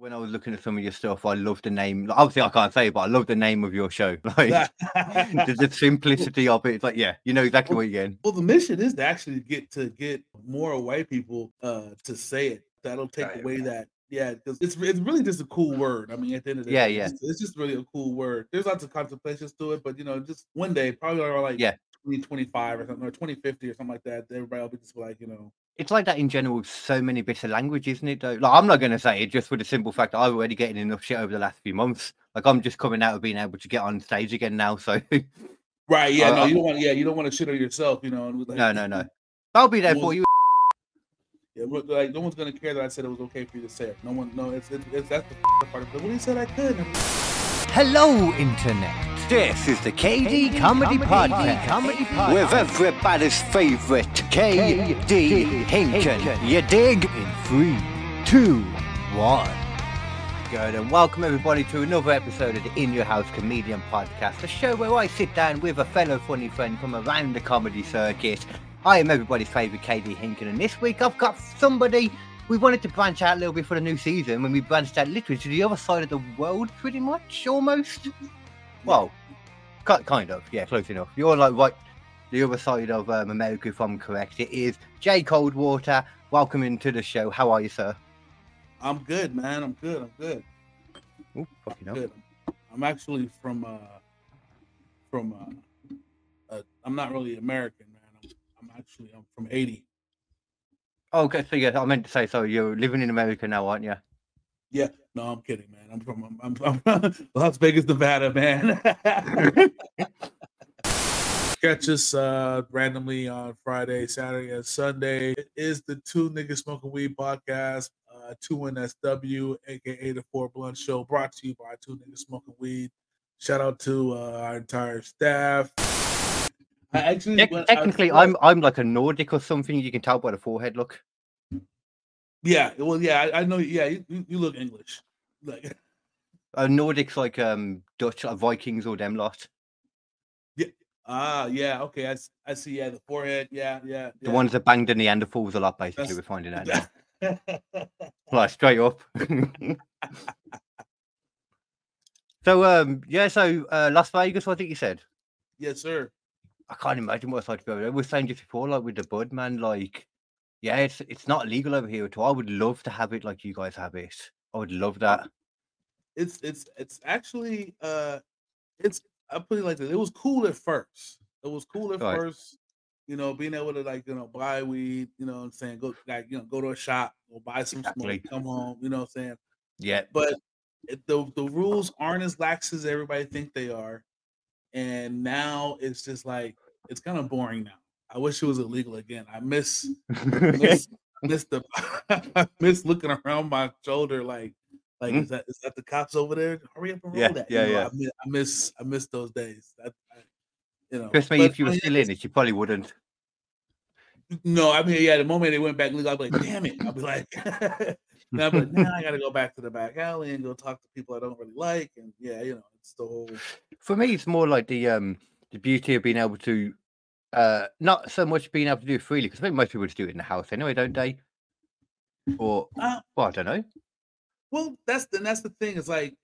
when I was looking at some of your stuff, I love the name. like, Obviously, I can't say, it, but I love the name of your show. Like the, the simplicity of it. It's like, yeah, you know exactly what you're getting. well, the mission is to actually get to get more white people uh to say it. That'll take Right, away that. Yeah, because it's it's really just a cool word. I mean, at the end of the Yeah, day, yeah. It's, it's just really a cool word. There's lots of contemplations to it, but you know, just one day, probably around like Yeah. 2025 or something, or 2050 or something like that. Everybody will be just like, you know, It's like that in general. with So many bits of language, isn't it? Though, like I'm not going to say it just for the simple fact that I'm already getting enough shit over the last few months. Like I'm just coming out of being able to get on stage again now. So right? Yeah, Uh, no, you don't want, yeah, you don't want to shit on yourself, you know. Like, no, no, no. I'll be there Well, for you. Yeah, we're- like no one's gonna care that I said it was okay for you to say it. No one, no, it's it's, it's that's the part of it. Well, he said I could. and I'm like, Hello, Internet. This is the KD Comedy, Podcast, with everybody's favourite KD Hinken. You dig? In three, two, one. Good, and welcome everybody to another episode of the In Your House Comedian Podcast, a show where I sit down with a fellow funny friend from around the comedy circuit. I am everybody's favourite KD Hinken, and this week I've got somebody we wanted to branch out a little bit for the new season when we branched out literally to the other side of the world, pretty much, almost. Well, kind of, yeah, close enough. You're like right the other side of um, America, if I'm correct. It is Jay Coldwater. Welcome into the show. How are you, sir? I'm good, man. I'm good. I'm good. Fucking hell. Good. I'm actually from uh from uh, uh I'm not really American, man. I'm, I'm actually I'm from Haiti. Oh, okay, so yeah, I meant to say, so you're living in America now, aren't you? Yeah, no, I'm kidding, man. I'm from I'm, I'm from Las Vegas, Nevada, man. Catch us uh randomly on Friday, Saturday, and Sunday. It is the Two Niggas Smoking Weed podcast, uh, 2NSW, aka the Four Blunt Show, brought to you by Two Niggas Smoking Weed. Shout out to uh, our entire staff. I actually Tec- when I- technically, I'm I'm like a Nordic or something. You can tell by the forehead look. yeah, well, yeah, I, I know, yeah, you, you you look English, like Uh, Nordics like um Dutch, like Vikings or them lot. Yeah. Ah, yeah, okay, I, I see, yeah, the forehead, yeah, yeah, The ones that banged the Neanderthals a lot, basically. That's- We're finding out now. yeah. like straight up. so um yeah, so uh, Las Vegas, I think you said. yes, sir. I can't imagine what it's like to go there. We were saying just before, like with the bud, man, like yeah, it's it's not legal over here at all. I would love to have it like you guys have it. I would love that. It's it's it's actually uh, it's I put it like this. It was cool at first. It was cool at Right. first. You know, being able to like you know buy weed. You know, what I'm saying go like you know go to a shop, or buy some Exactly. smoke, come home. You know, what I'm saying Yeah. but it, the the rules aren't as lax as everybody think they are, and now it's just like it's kind of boring now. I wish it was illegal again. I miss miss, miss the I miss looking around my shoulder like like Mhm. is that is that the cops over there? Hurry up and roll Yeah, that. yeah, you know, yeah. I miss, I miss I miss those days. That, I, you know, Trust me, if you were still in it, you probably wouldn't. no, I mean, yeah, the moment they went back legal, I'd be like, damn it. I'd be like, now like, now I gotta go back to the back alley and go talk to people I don't really like. And yeah, you know, it's the whole For me, it's more like the um the beauty of being able to uh not so much being able to do freely, because I think most people just do it in the house anyway, don't they? Or uh, well, I don't know. well, that's the that's the thing, is like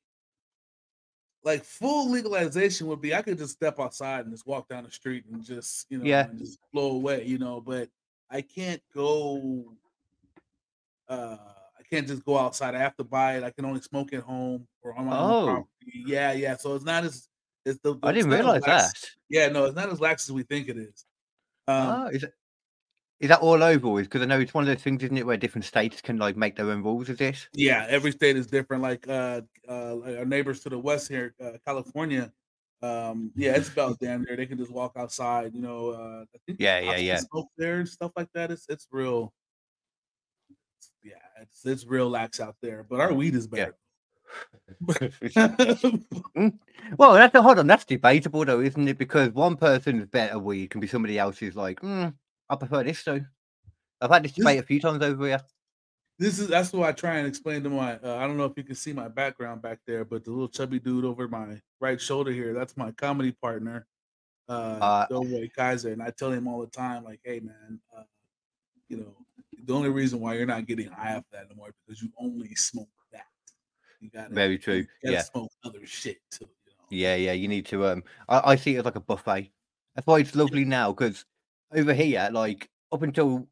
like full legalization would be I could just step outside and just walk down the street and just, you know, Yeah. and just blow away, you know, but I can't go uh I can't just go outside. I have to buy it. I can only smoke at home or on my Oh. own property. Yeah, yeah. So it's not as it's the, I didn't realize that. Yeah, no, it's not as lax as we think it is. Um, Ah, is it is that all over? Because I know it's one of those things, isn't it, where different states can like make their own rules. of this? yeah, every state is different. Like uh, uh, our neighbors to the west here, uh, California. Um, yeah, it's about damn there. They can just walk outside. You know, uh, I think Yeah, yeah, yeah. Smoke there and stuff like that. It's it's real. Yeah, it's it's real lax out there. But our weed is Yeah. Better. well, that's hold on. That's debatable, though, isn't it? Because one person's better weed can be somebody else's. Like, mm, I prefer this though. I've had this This- debate a few times over here. this is that's what I try and explain to my. Uh, I don't know if you can see my background back there, but the little chubby dude over my right shoulder here, that's my comedy partner, uh, Uh, Doughboy Kaiser, and I tell him all the time, like, "Hey, man, uh, you know, the only reason why you're not getting high off that anymore is because you only smoke that." got Very true. Yeah. smoke other shit too. You know? Yeah, yeah. You need to. Um, I, I see it as like a buffet. That's why it's lovely now because over here, like up until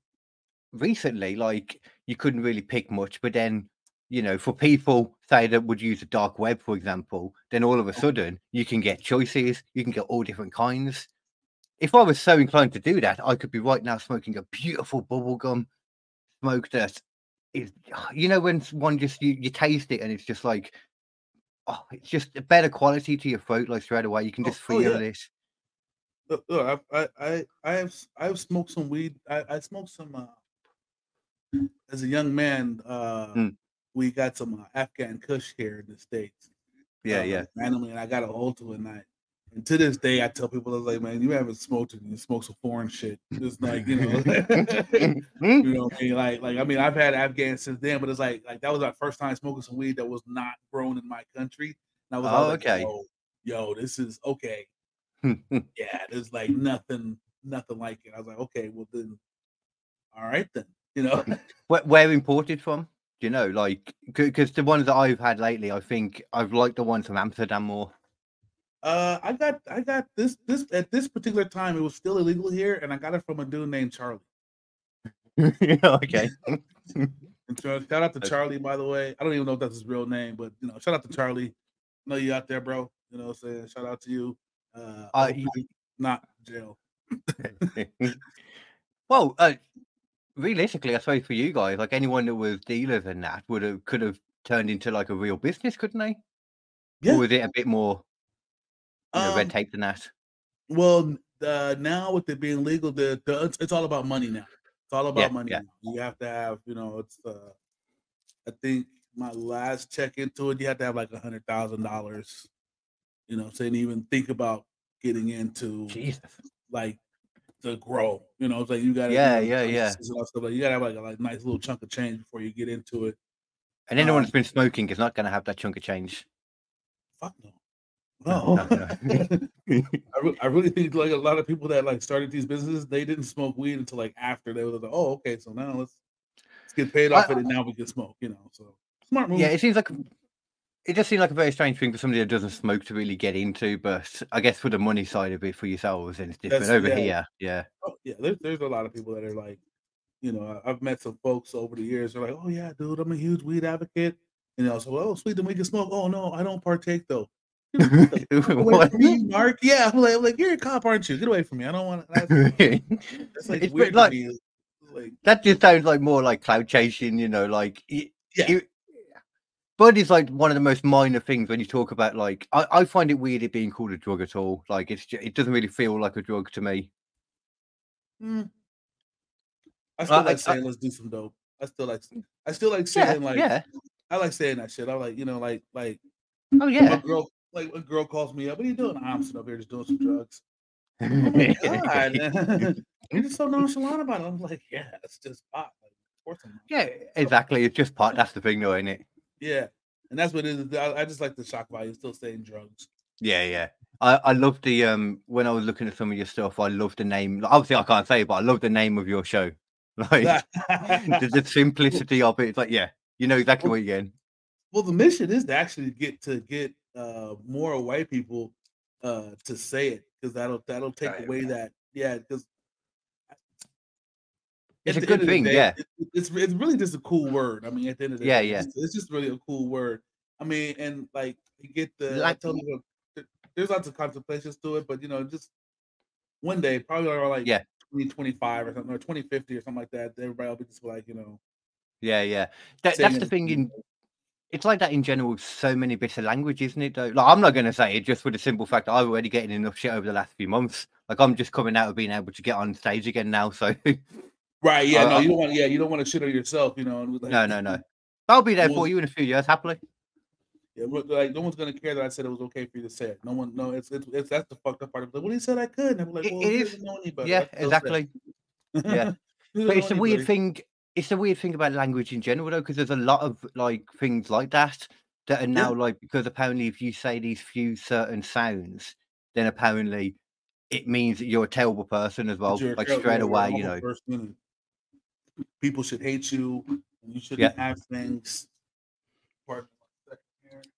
recently, like you couldn't really pick much, but then you know, for people say that would use the dark web, for example, then all of a sudden you can get choices, you can get all different kinds. If I was so inclined to do that, I could be right now smoking a beautiful bubble gum smoke that is, you know, when one just you, you taste it and it's just like, oh, it's just a better quality to your throat, like straight away. You can Oh, just oh, feel yeah. it. Look, look, I, I, I, I have, I've smoked some weed. I, I smoked some. Uh, as a young man, uh, Mm. we got some uh, Afghan Kush here in the states. Yeah, uh, yeah. Randomly, and I got a hold to it, and I, and to this day, I tell people, I was like, man, you haven't smoked it, you smoke some foreign shit. It's like, you know, Mm, you know what I mean? Like, like I mean, I've had Afghan since then, but it's like, like that was my first time smoking some weed that was not grown in my country. And I was, I was Oh, like, okay. yo, yo, this is okay. Yeah, there's like nothing, nothing like it. I was like, okay, well then, all right then, you know. where, where imported from? Do you know, like, because the ones that I've had lately, I think I've liked the ones from Amsterdam more. Uh, I got, I got this, this at this particular time, it was still illegal here, and I got it from a dude named Charlie. okay. And so, shout out to Charlie, by the way. I don't even know if that's his real name, but you know, shout out to Charlie. I know you out there, bro. You know what I'm saying? Shout out to you. Uh, Uh, you not jail. well, uh, realistically, I suppose for you guys, like anyone that was dealers and that would have could have turned into like a real business, couldn't they? Yeah. Or was it a bit more know, red Um, tape than that? Well, uh, now with it being legal, the, the it's, it's all about money now. It's all about Yeah, money. yeah. You have to have, you know, it's uh, I think my last check into it, you have to have like a hundred thousand dollars. You know, saying even think about getting into Jesus. like the grow. You know, it's like you got to Yeah, yeah, yeah. Stuff like you got to have like a like, nice little chunk of change before you get into it. And anyone Um, that's been smoking is not going to have that chunk of change. Fuck no. No. I, re- I really think like a lot of people that like started these businesses, they didn't smoke weed until like after they were like, oh, okay, so now let's let's get paid off I- it, and now we can smoke. You know, so smart move. yeah, it seems like it just seems like a very strange thing for somebody that doesn't smoke to really get into. But I guess for the money side of it for yourselves, and it's different That's- over yeah. here. Yeah, Oh, yeah, there's there's a lot of people that are like, you know, I- I've met some folks over the years. They're like, oh yeah, dude, I'm a huge weed advocate. And they also, oh sweet, then we can smoke. Oh no, I don't partake though. Get away What? me, Mark. Yeah, I'm like, I'm like, you're a cop, aren't you? Get away from me. I don't want to. That's, like It's weird. like- me. Like, that just sounds like more like cloud chasing, you know, like Yeah. Bud is like one of the most minor things when you talk about like I, I find it weird it being called a drug at all. Like it's ju- it doesn't really feel like a drug to me. mm. I still I- like I- saying, let's do some dope. I still like, I still like Yeah, saying like, yeah. I like saying that shit. I like, you know, like, like Oh yeah. girl, like a girl calls me up. What are you doing? I'm sitting up here just doing some drugs. Oh my god, you're just so nonchalant about it. I'm like, yeah, it's just pot. Like, of course I'm not. yeah, exactly. It's just part. That's the thing, though, isn't it? Yeah, and that's what it is. I, I just like the shock value. Still saying drugs. Yeah, yeah. I, I love the um when I was looking at some of your stuff, I love the name. Obviously, I can't say, it, but I love the name of your show. Like the, the simplicity of it. It's like, yeah, you know exactly what you're getting. well, the mission is to actually get to get uh more white people uh to say it because that'll that'll take Right, away that yeah because It's a good thing, yeah. it, it's it's really just a cool word. I mean, at the end of the Yeah, day, yeah. It's, it's just really a cool word. I mean, and like you get the I Like- tell you, there- there's lots of contemplations to it, but you know, just one day, probably around like Yeah. 2025 or something, or 2050 or something like that, everybody will be just like, you know, Yeah, yeah. That, that's the thing in. It's like that in general with so many bits of language, isn't it? Though, like I'm not going to say it just for the simple fact that I'm already getting enough shit over the last few months. Like I'm just coming out of being able to get on stage again now. So Right? Yeah, I- no, you don't want. Yeah, you don't want to shit on yourself, you know. Like, no, no, no. I'll be there for you in a few years, happily. Yeah, but, like no one's gonna care that I said it was okay for you to say it. No one, no, it's it's, it's that's the fucked up part of it. Well, he said I could. And I'm like, well, it he know. Yeah, exactly. Yeah. But it's a weird thing. It's a weird thing about language in general, though, because there's a lot of like things like that that are now like because apparently if you say these few certain sounds, then apparently it means that you're a terrible person as well. better. You're a Like straight away, you know. person People should hate you. You shouldn't have things. Pardon my second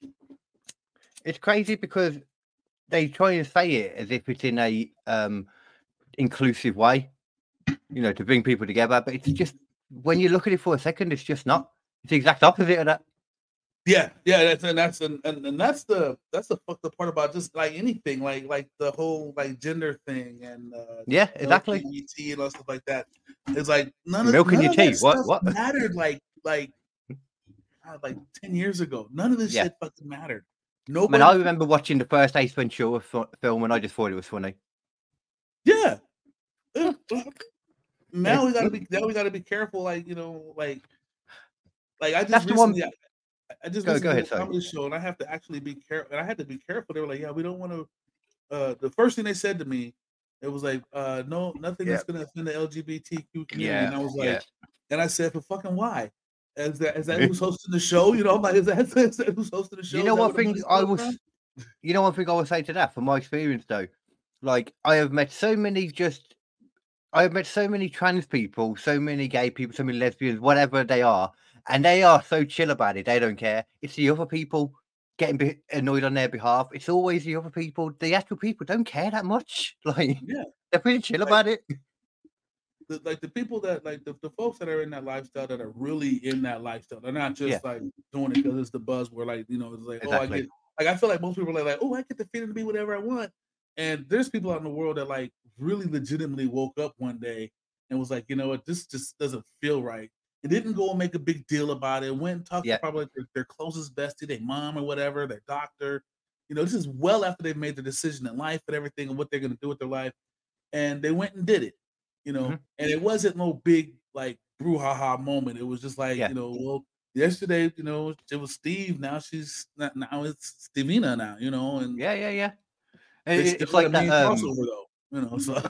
here. it's crazy because they try and say it as if it's in a um inclusive way, you know, to bring people together. But it's just when you look at it for a second, it's just not. It's the exact opposite of that. Yeah, yeah, that's and that's and, and, and that's the that's the fucked up part about just like anything, like like the whole like gender thing and uh Yeah, exactly. LGBT and all stuff like that. It's like none of Milk in none your tea. What- what? mattered like like God, like ten years ago. None of this Yeah. shit fucking mattered. I Nobody. mean, I remember watching the first Ace Ventura fi- film and I just thought it was funny. Yeah. Now we gotta be now we gotta be careful, like you know, like like I just That's the one- recently I, I just Go- go to ahead, a comedy show and I have to actually be careful and I had to be careful. They were like, Yeah, we don't want to uh the first thing they said to me, it was like, uh no, nothing that's gonna offend the LGBTQ community. Yeah, And I was like, yeah. and I said, but fucking why? Is that is that who's hosting the show? You know, I'm like, is that, is that who's hosting the show? You know what thing I was from? you know one thing I would say to that from my experience though, like I have met so many just I have met so many trans people, so many gay people, so many lesbians, whatever they are, and they are so chill about it. They don't care. It's the other people getting be- annoyed on their behalf. It's always the other people. The actual people don't care that much. Like Yeah. they're pretty chill Like, about it. the, like the people that like the, the folks that are in that lifestyle that are really in that lifestyle. They're not just Yeah. like doing it because it's the buzz where like you know it's like oh I get like I feel like most people are like, like oh I get the freedom to be whatever I want. And there's people out in the world that like really legitimately woke up one day and was like, you know what, this just doesn't feel right. It didn't go and make a big deal about it. Went and talked Yeah. to probably their, their closest bestie, their mom or whatever, their doctor. You know, this is well after they've made the decision in life and everything and what they're gonna do with their life. And they went and did it you know, Mhm. and it wasn't no big like brouhaha moment. It was just like, Yeah. you know, well, yesterday, you know, it was Steve. Now she's not. Now it's Stevina. Now, you know, and Yeah, yeah, yeah. They It- still it's a like that. Um, crossover though. You know, so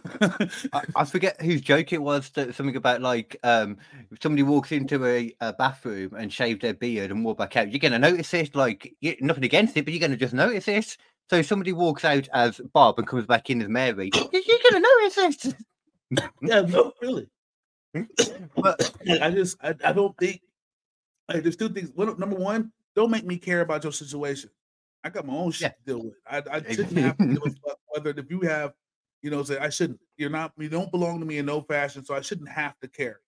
I, I forget whose joke it was that something about like um if somebody walks into a, a bathroom and shave their beard and walk back out, you're gonna notice it. Like you, nothing against it, but you're gonna just notice it. So if somebody walks out as Bob and comes back in as Mary, you- you're gonna notice it. yeah, no, really. But Like, I just, I, I don't think. Like, there's two things. One, number one, don't make me care about your situation. I got my own shit to deal with. I, I shouldn't have to a fuck whether if you have, you know, say I shouldn't. You're not. You don't belong to me in no fashion, so I shouldn't have to care.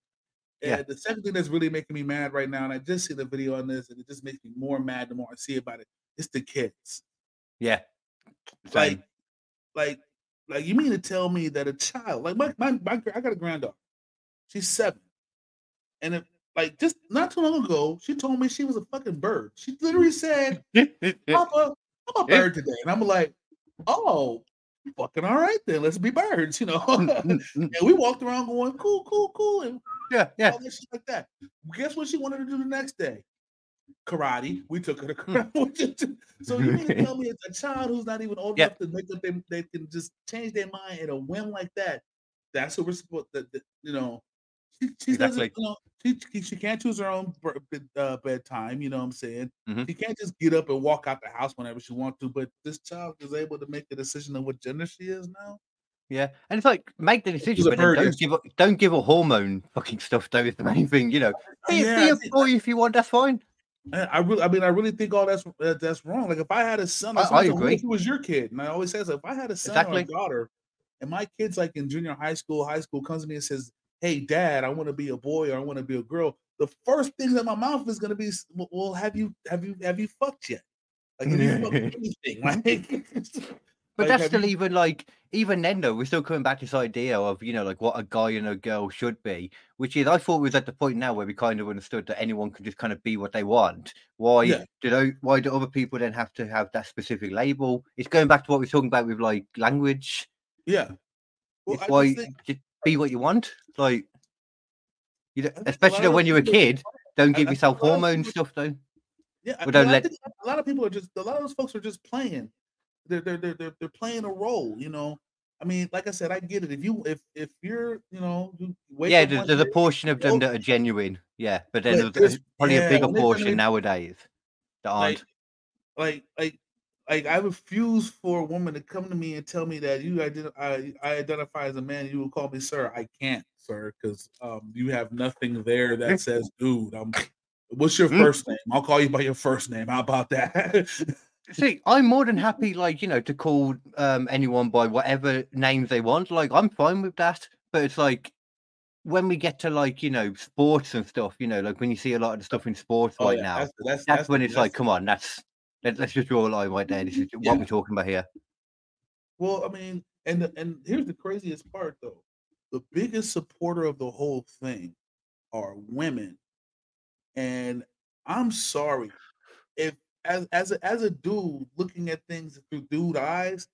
And Yeah. the second thing that's really making me mad right now, and I just see the video on this, and it just makes me more mad the more I see about it. It's the kids. yeah, Like, like, like you mean to tell me that a child, like my my, my I got a granddaughter, she's seven, and if, like just not too long ago, she told me she was a fucking bird. She literally said, "Papa, I'm a bird today," and I'm like, "Oh, fucking all right then, let's be birds," you know. Mm, mm, mm. and we walked around going, "Cool, cool, cool," and yeah, yeah. all this shit like that. Guess what she wanted to do the next day? Karate. We took her to karate. so you mean to tell me it's a child who's not even old enough to make up they, they can just change their mind in a whim like that? That's what we're supposed that, that, you know. She, she Exactly. doesn't, you know, she, she- she can't choose her own uh, bedtime. You know what I'm saying? Mhm. She can't just get up and walk out the house whenever she wants to. But this child is able to make the decision of what gender she is now. Yeah, and it's like make the decision, but don't give a, don't give a hormone fucking stuff though. Is the main thing, you know. Be, Yeah, be I a think- boy if you want. That's fine. I I really, I mean, I really think all that's uh, that's wrong. Like if I had a son, I- I so agree. If it was your kid, and I always say, if I had a son Exactly. or a daughter, and my kid's like in junior high school, high school, comes to me and says, "Hey, Dad, I want to be a boy or I want to be a girl," the first thing that my mouth is going to be, "Well, have you, have you, have you fucked yet? Like, have you fucked anything? Like, But like, that's still you- even like even then though we're still coming back to this idea of you know like what a guy and a girl should be, which is I thought was at the point now where we kind of understood that anyone can just kind of be what they want. Why Yeah. do tho- why do other people then have to have that specific label? It's going back to what we are talking about with like language. yeah. Well, it's I why think- just be what you want. Like you know, I think a especially when you're a kid, don't give yourself hormone stuff though. Yeah, don't let- a lot of people are just a lot of those folks are just playing. They're they're they're they're, they're playing a role, you know. I mean, like I said, I get it. If you if if you're you know you Yeah, there's, there's a portion of them Oh. that are genuine. Yeah, but then But there's this- probably yeah, a bigger when they turn portion nowadays that aren't. like like like like I refuse for a woman to come to me and tell me that you ident- I, I identify as a man. You will call me sir. I can't, sir, because um you have nothing there that says dude. I'm. What's your Mm. first name? I'll call you by your first name. How about that? See, I'm more than happy, like you know, to call um anyone by whatever names they want. Like, I'm fine with that. But it's like when we get to like you know sports and stuff, you know, like when you see a lot of the stuff in sports Oh right yeah, now, that's that's that's, when it's that's- like, come on, that's let, let's just draw a line right there. This is Yeah. what we're talking about here. Well, I mean, and the- and here's the craziest part though. The biggest supporter of the whole thing are women. And I'm sorry. If as as a, as a dude looking at things through dude eyes,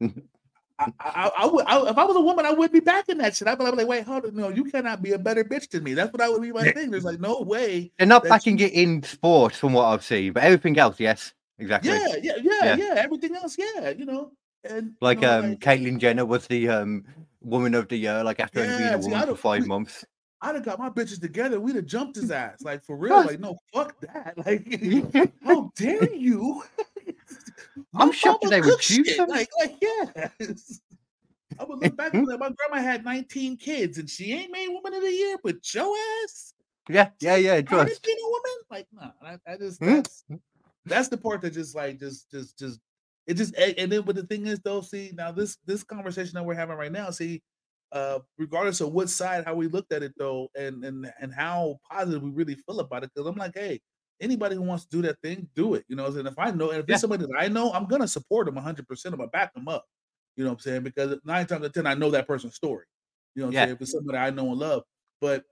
I, I, I would I, if I was a woman, I would be backing that shit. I'd be like, wait, hold on, no, you cannot be a better bitch than me. That's what I would be my thing. There's like no way. They're not backing it in sports from what I've seen, but everything else, yes, exactly. Yeah, yeah, yeah, Yeah. yeah, Everything else, yeah, you know. And you Like know, um, Caitlyn Jenner was the um woman of the year, like after only being Yeah, a see, woman for five we- months. I'd have got my bitches together. We'd have jumped his ass. Like for real. Like, no, fuck that. Like, how dare you? I'm shocked mama they would choose them. Like, like, yes. I would look back and like, my grandma had 19 kids and she ain't made woman of the year, but your ass Yeah, yeah, yeah, it trying was. to a woman? Like, no, I, I just Hmm? that's that's the part that just like just just just it just and and then but the thing is though, see now this this conversation that we're having right now, see, uh, regardless of what side how we looked at it though, and and and how positive we really feel about it, because I'm like, hey, anybody who wants to do that thing, do it. You know, and if I know, and if Yeah. it's somebody that I know, I'm gonna support them 100. percent I'm gonna back them up. You know what I'm saying? Because nine times out of ten, I know that person's story. You know what I'm Yeah. saying? If it's somebody I know and love, but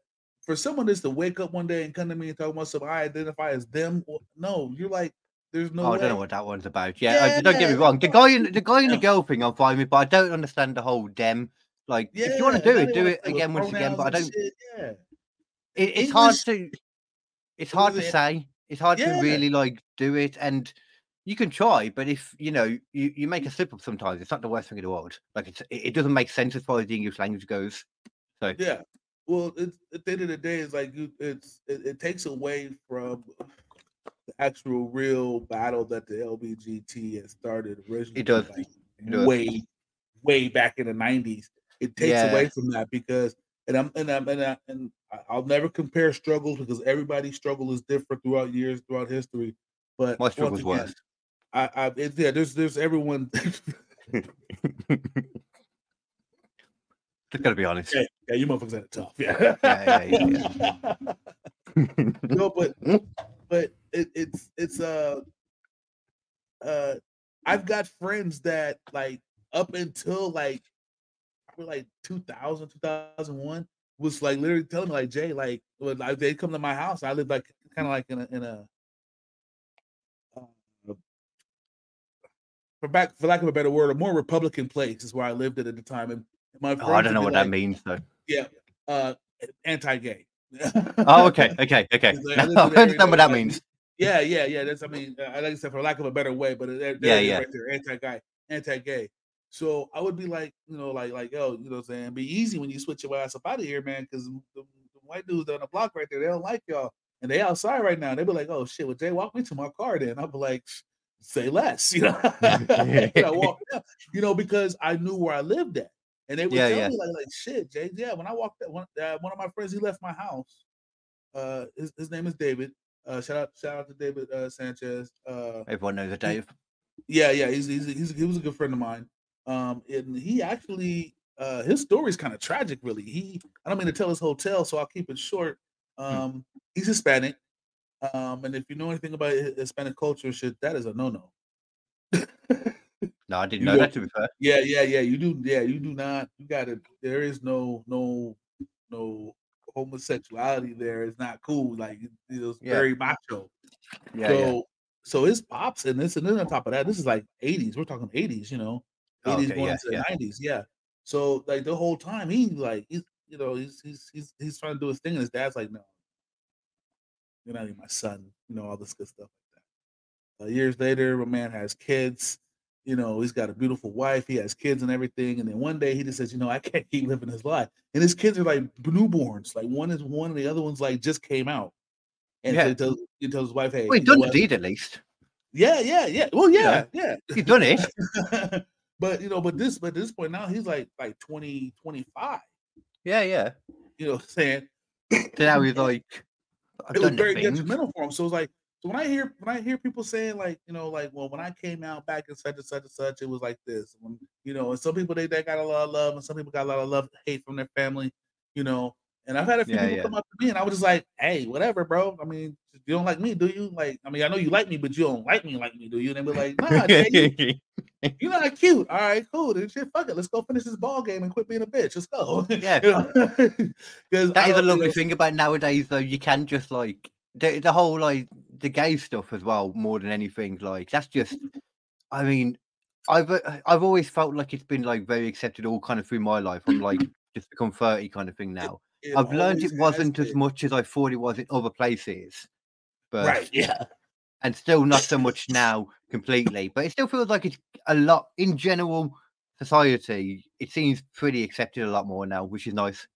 for someone just to wake up one day and come to me and talk about something I identify as them, well, no, you're like, there's no oh. I don't know what that one's about. Yeah, uh, don't get me wrong. The guy in the guy in the girl thing, I'm fine with, but I don't understand the whole dem. Like, if you want to do it, do it again once again. But I don't. Yeah. It, it's hard to. It's hard to say. It's hard Yeah. to really like do it, and you can try. But if you know you, you make a mm. slip up sometimes, it's not the worst thing in the world. Like it's it, doesn't make sense as far as the English language goes. So Yeah. Well, it's at the end of the day, it's like you, it's it, it takes away from the actual real battle that the LBGT has started originally. It does. like, It does. way, way back in the '90s. It takes Yeah. away from that because, and I'm and I'm and, I, and I'll never compare struggles because everybody's struggle is different throughout years, throughout history. But my again, worse. I, I yeah, there's there's everyone. Just gotta be honest. yeah, yeah, you motherfuckers had it tough. Yeah. Yeah, yeah, no, but but it, it's it's uh uh I've got friends that like up until like like 2000 2001 was like literally telling me like Jay like when like they come to my house I live like kind of like in a in a uh, for back for lack of a better word a more Republican place is where I lived at at the time and my oh, I don't know what like, that means though. yeah uh anti-gay Oh, okay, okay, okay. Like, I live I in an area understand what that means. Yeah, yeah, yeah. That's I mean, uh, like I said, for lack of a better way, but there, there Yeah, yeah. right there, anti-guy, anti-gay. So I would be like, you know, like, like, yo, you know, what I'm saying, be easy when you switch your ass up out of here, man, because the, the white dudes on the block right there, they don't like y'all, and they outside right now. They be like, oh shit, well, Jay, walk me to my car, then I'd be like, say less, you know, You know, walk down, you know, because I knew where I lived at, and they would Yeah, tell yeah. me like, like, shit, Jay, yeah. When I walked, that one, uh, one of my friends, he left my house. Uh, his, his name is David. Uh, shout out, shout out to David uh, Sanchez. Uh, Everyone knows a Dave. yeah, yeah, he's, he's he's he was a good friend of mine. Um, and he actually uh his story is kind of tragic, really. He I don't mean to tell his hotel, so I'll keep it short. Um, he's Hispanic. Um, and if you know anything about Hispanic culture, shit, that is a no-no. No, I didn't You know that to be fair. Yeah, yeah, yeah. You do, yeah, you do not. You got to. There is no, no, no homosexuality. There is not cool. Like it- it's Yeah. very macho. Yeah, so, yeah. so his pops and this, and then on top of that, this is like 80s. We're talking 80s, you know, 80s Okay, going yeah, into the yeah. 90s. Yeah. So like the whole time, he like he's, you know, he's he's he's he's trying to do his thing, and his dad's like, no, you're not even my son. You know, all this good stuff like that. Uh, years later, my man has kids. You know, he's got a beautiful wife. He has kids and everything. And then one day he just says, you know, I can't keep living this life. And his kids are like newborns. Like one is one, and the other one's like just came out. And so he tells, he tells his wife, hey, Well, know done the deed at least. Yeah, yeah, yeah. Well, yeah, yeah. He's done it. but you know, but this, but at this point now, he's like like 20, 25. Yeah, yeah. You know, what I'm saying now he's like, it was very things. detrimental for him. So it's like, So when I hear when I hear people saying like you know like well when I came out back in such and such and such it was like this when you know and some people they, they got a lot of love and some people got a lot of love hate from their family you know and I've had a few Yeah, people yeah. come up to me and I was just like hey whatever bro I mean you don't like me do you like I mean I know you like me but you don't like me like me do you and they be like nah you, you're not cute all right cool then shit fuck it let's go finish this ball game and quit being a bitch let's go Yeah. You know? 'Cause That I a lovely thing about nowadays, though. You can just like the, the whole like the gay stuff as well, more than anything. Like that's just, I mean, I've uh, I've always felt like it's been like very accepted all kind of through my life. I'm like just become thirty kind of thing now. it I've learned it wasn't as much as I thought it was in other places, but right yeah and still not so much now completely. But it still feels like it's a lot in general society. It seems pretty accepted a lot more now, which is nice.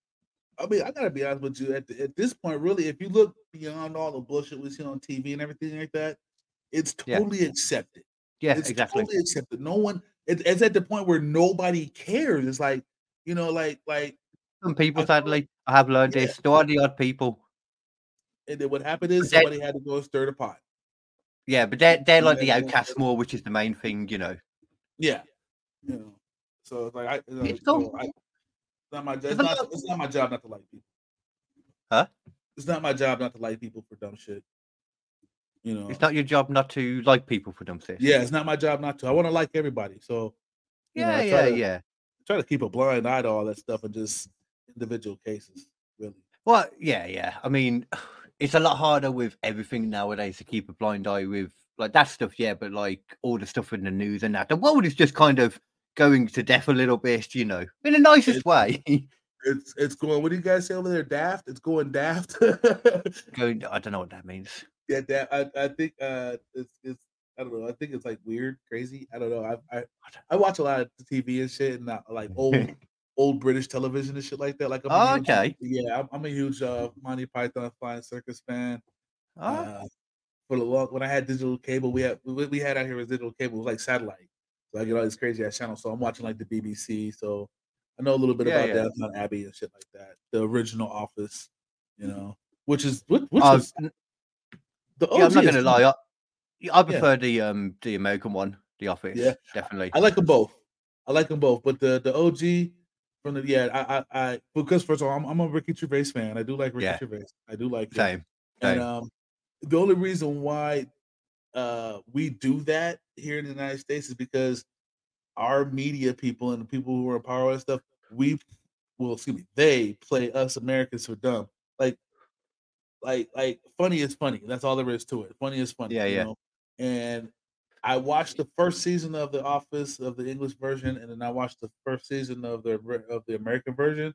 I mean, I gotta be honest with you. At, the, at this point, really, if you look beyond all the bullshit we see on TV and everything like that, it's Yeah. totally accepted. Yeah, it's exactly. totally accepted. No one. It, it's at the point where nobody cares. It's like you know, like like, Some people, I sadly, I have learned Yeah. this. There are the odd people. and then what happened is somebody had to go stir the pot. Yeah, but they're they're like the Yeah, yeah, outcasts more, which is the main thing, you know. Yeah, you know. So it's like I, you know, It's cool. I it's not my job. It's not, it's not my job not to like people. Huh? It's not my job not to like people for dumb shit. You know. It's not your job not to like people for dumb shit. Yeah, it's not my job not to. I want to like everybody. So you know, yeah, yeah, to- yeah. try to keep a blind eye to all that stuff and just individual cases, really. Well, yeah, yeah. I mean, it's a lot harder with everything nowadays to keep a blind eye with like that stuff, yeah. But like all the stuff in the news and that, the world is just kind of going to death a little bit, you know, in the nicest It's- way. It's it's going. What do you guys say over there? Daft. It's going daft. going, I don't know what that means. yeah, daft. I, I think uh, it's it's. I don't know. I think it's like weird, crazy. I don't know. I I, I watch a lot of TV and shit, and like old old British television and shit like that. Like, I'm Oh, huge- okay. Yeah, I'm, I'm a huge uh, Monty Python Flying Circus fan. Oh, Uh, for the long when I had digital cable, we had we, we had out here was digital cable, it was like satellite. So I get all these crazy ass channels. So I'm watching like the BBC. So I know a little bit Yeah, about yeah. Downton Abbey and shit like that. The original Office, you know, which is which, which Uh, the yeah, I'm not gonna lie. I, I prefer the um the American one, The Office. Yeah, definitely. I like them both. I like them both, but the the OG from the yeah, I I, I because first of all, I'm, I'm a Ricky Gervais fan. I do like Ricky Yeah. Gervais. I do like him. Same. And um, the only reason why uh, we do that here in the United States is because our media people and the people who are in power and stuff, we well, excuse me, they play us Americans for dumb. Like, like, like funny is funny. That's all there is to it. Funny is funny. Yeah, you yeah. know? And I watched the first season of The Office of the English version, and then I watched the first season of the of the American version.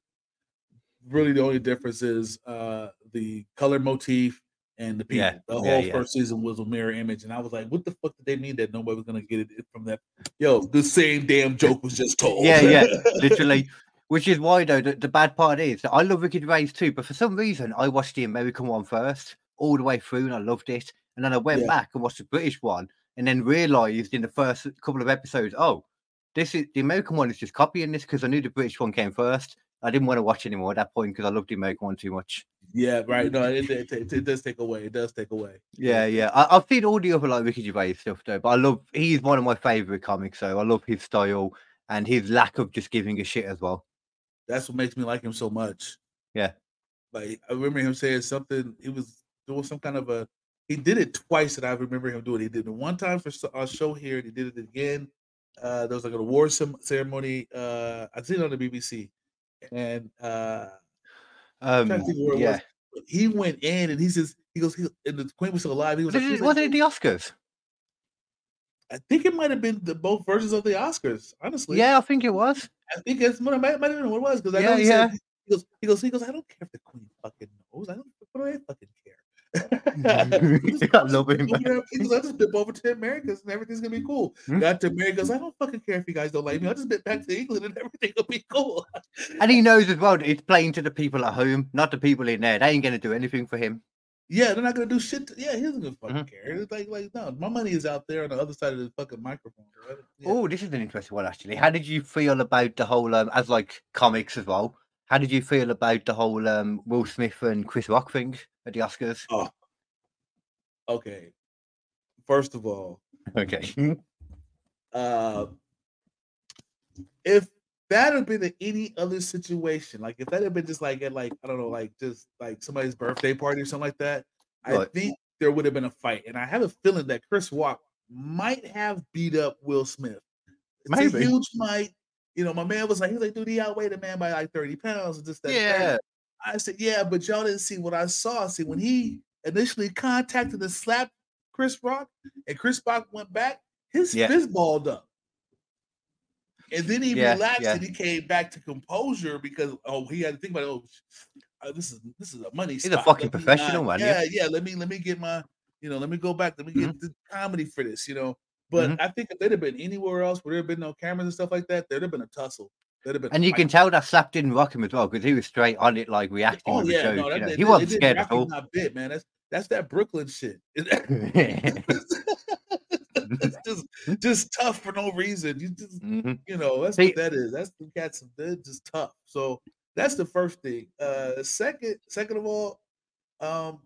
Really, the only difference is uh the color motif and the people. Yeah, The whole yeah. first season was a mirror image, and I was like, "What the fuck did they mean that nobody was gonna get it from that?" Yo, the same damn joke was just told. Yeah, yeah, literally. Which is why though the, the bad part is that I love Ricky Gervais too, but for some reason I watched the American one first all the way through and I loved it, and then I went Yeah. back and watched the British one, and then realised in the first couple of episodes, oh, this is the American one is just copying this because I knew the British one came first. I didn't want to watch anymore at that point because I loved the American one too much. yeah, right. No, it, it, it, it does take away. It does take away. Yeah, yeah. I, I've seen all the other like Ricky Gervais stuff though, but I love he's one of my favourite comics, so I love his style and his lack of just giving a shit as well. That's what makes me like him so much. Yeah. Like I remember him saying something. He was doing some kind of a. He did it twice, and I remember him doing. He did it one time for our show here, and he did it again. Uh, there was like an award ceremony. Uh, I seen it on the BBC, and uh, Um, think where it yeah. He went in, and he says, "He goes, he, and the Queen was still alive." He was, like, he was like, it the Oscars? I think it might have been the both versions of the Oscars. Honestly, Yeah, I think it was. I think it's might, might have been what it was because I Yeah, know he yeah. said he goes, he goes, he goes. I don't care if the queen fucking knows. I don't. What do I fucking care? I love him. Over there, He goes, I just bit over to Americas and everything's gonna be cool. Hmm? Got to Americas. I don't fucking care if you guys don't like me. I'll just bit back to England and everything will be cool. And he knows as well that it's playing to the people at home, not the people in there. They ain't to do anything for him. Yeah, they're not gonna do shit. To, yeah, he doesn't gonna fucking Mhm. care. It's like, like, no, my money is out there on the other side of the fucking microphone. Right? Yeah. Oh, this is an interesting one, actually. How did you feel about the whole, um, as like comics as well? How did you feel about the whole um, Will Smith and Chris Rock thing at the Oscars? Oh, okay. first of all, Okay. uh, if that had been in any other situation, like if that had been just like at like I don't know, like just like somebody's birthday party or something like that, I think there would have been a fight. And I have a feeling that Chris Rock might have beat up Will Smith. It's a huge might. You know, my man was like, he was like, dude, he outweighed a man by like 30 pounds. And just that. Yeah. I said, yeah, but y'all didn't see what I saw. See, when he initially contacted and slapped Chris Rock, and Chris Rock went back, his Yeah. fist balled up. And then he Yeah, relaxed yeah. and he came back to composure because oh he had to think about oh uh, this is this is a money. He's a fucking professional, not- man, yeah. Yeah. Let me let me get my you know let me go back. Let me get Mm-hmm. the comedy for this. You know, but Mhm. I think if they'd have been anywhere else where there had been no cameras and stuff like that, there'd have been a tussle. There'd have been And you can tell that slap didn't rock him as well because he was straight on it, like reacting Oh yeah, the no, that, you know. that- He wasn't scared at all. Not bit, man. That's that's that Brooklyn shit. it's just just tough for no reason. You just Mhm. you know that's See- what that is. That's the cats. They're just tough. So that's the first thing. Uh, second, second of all, um,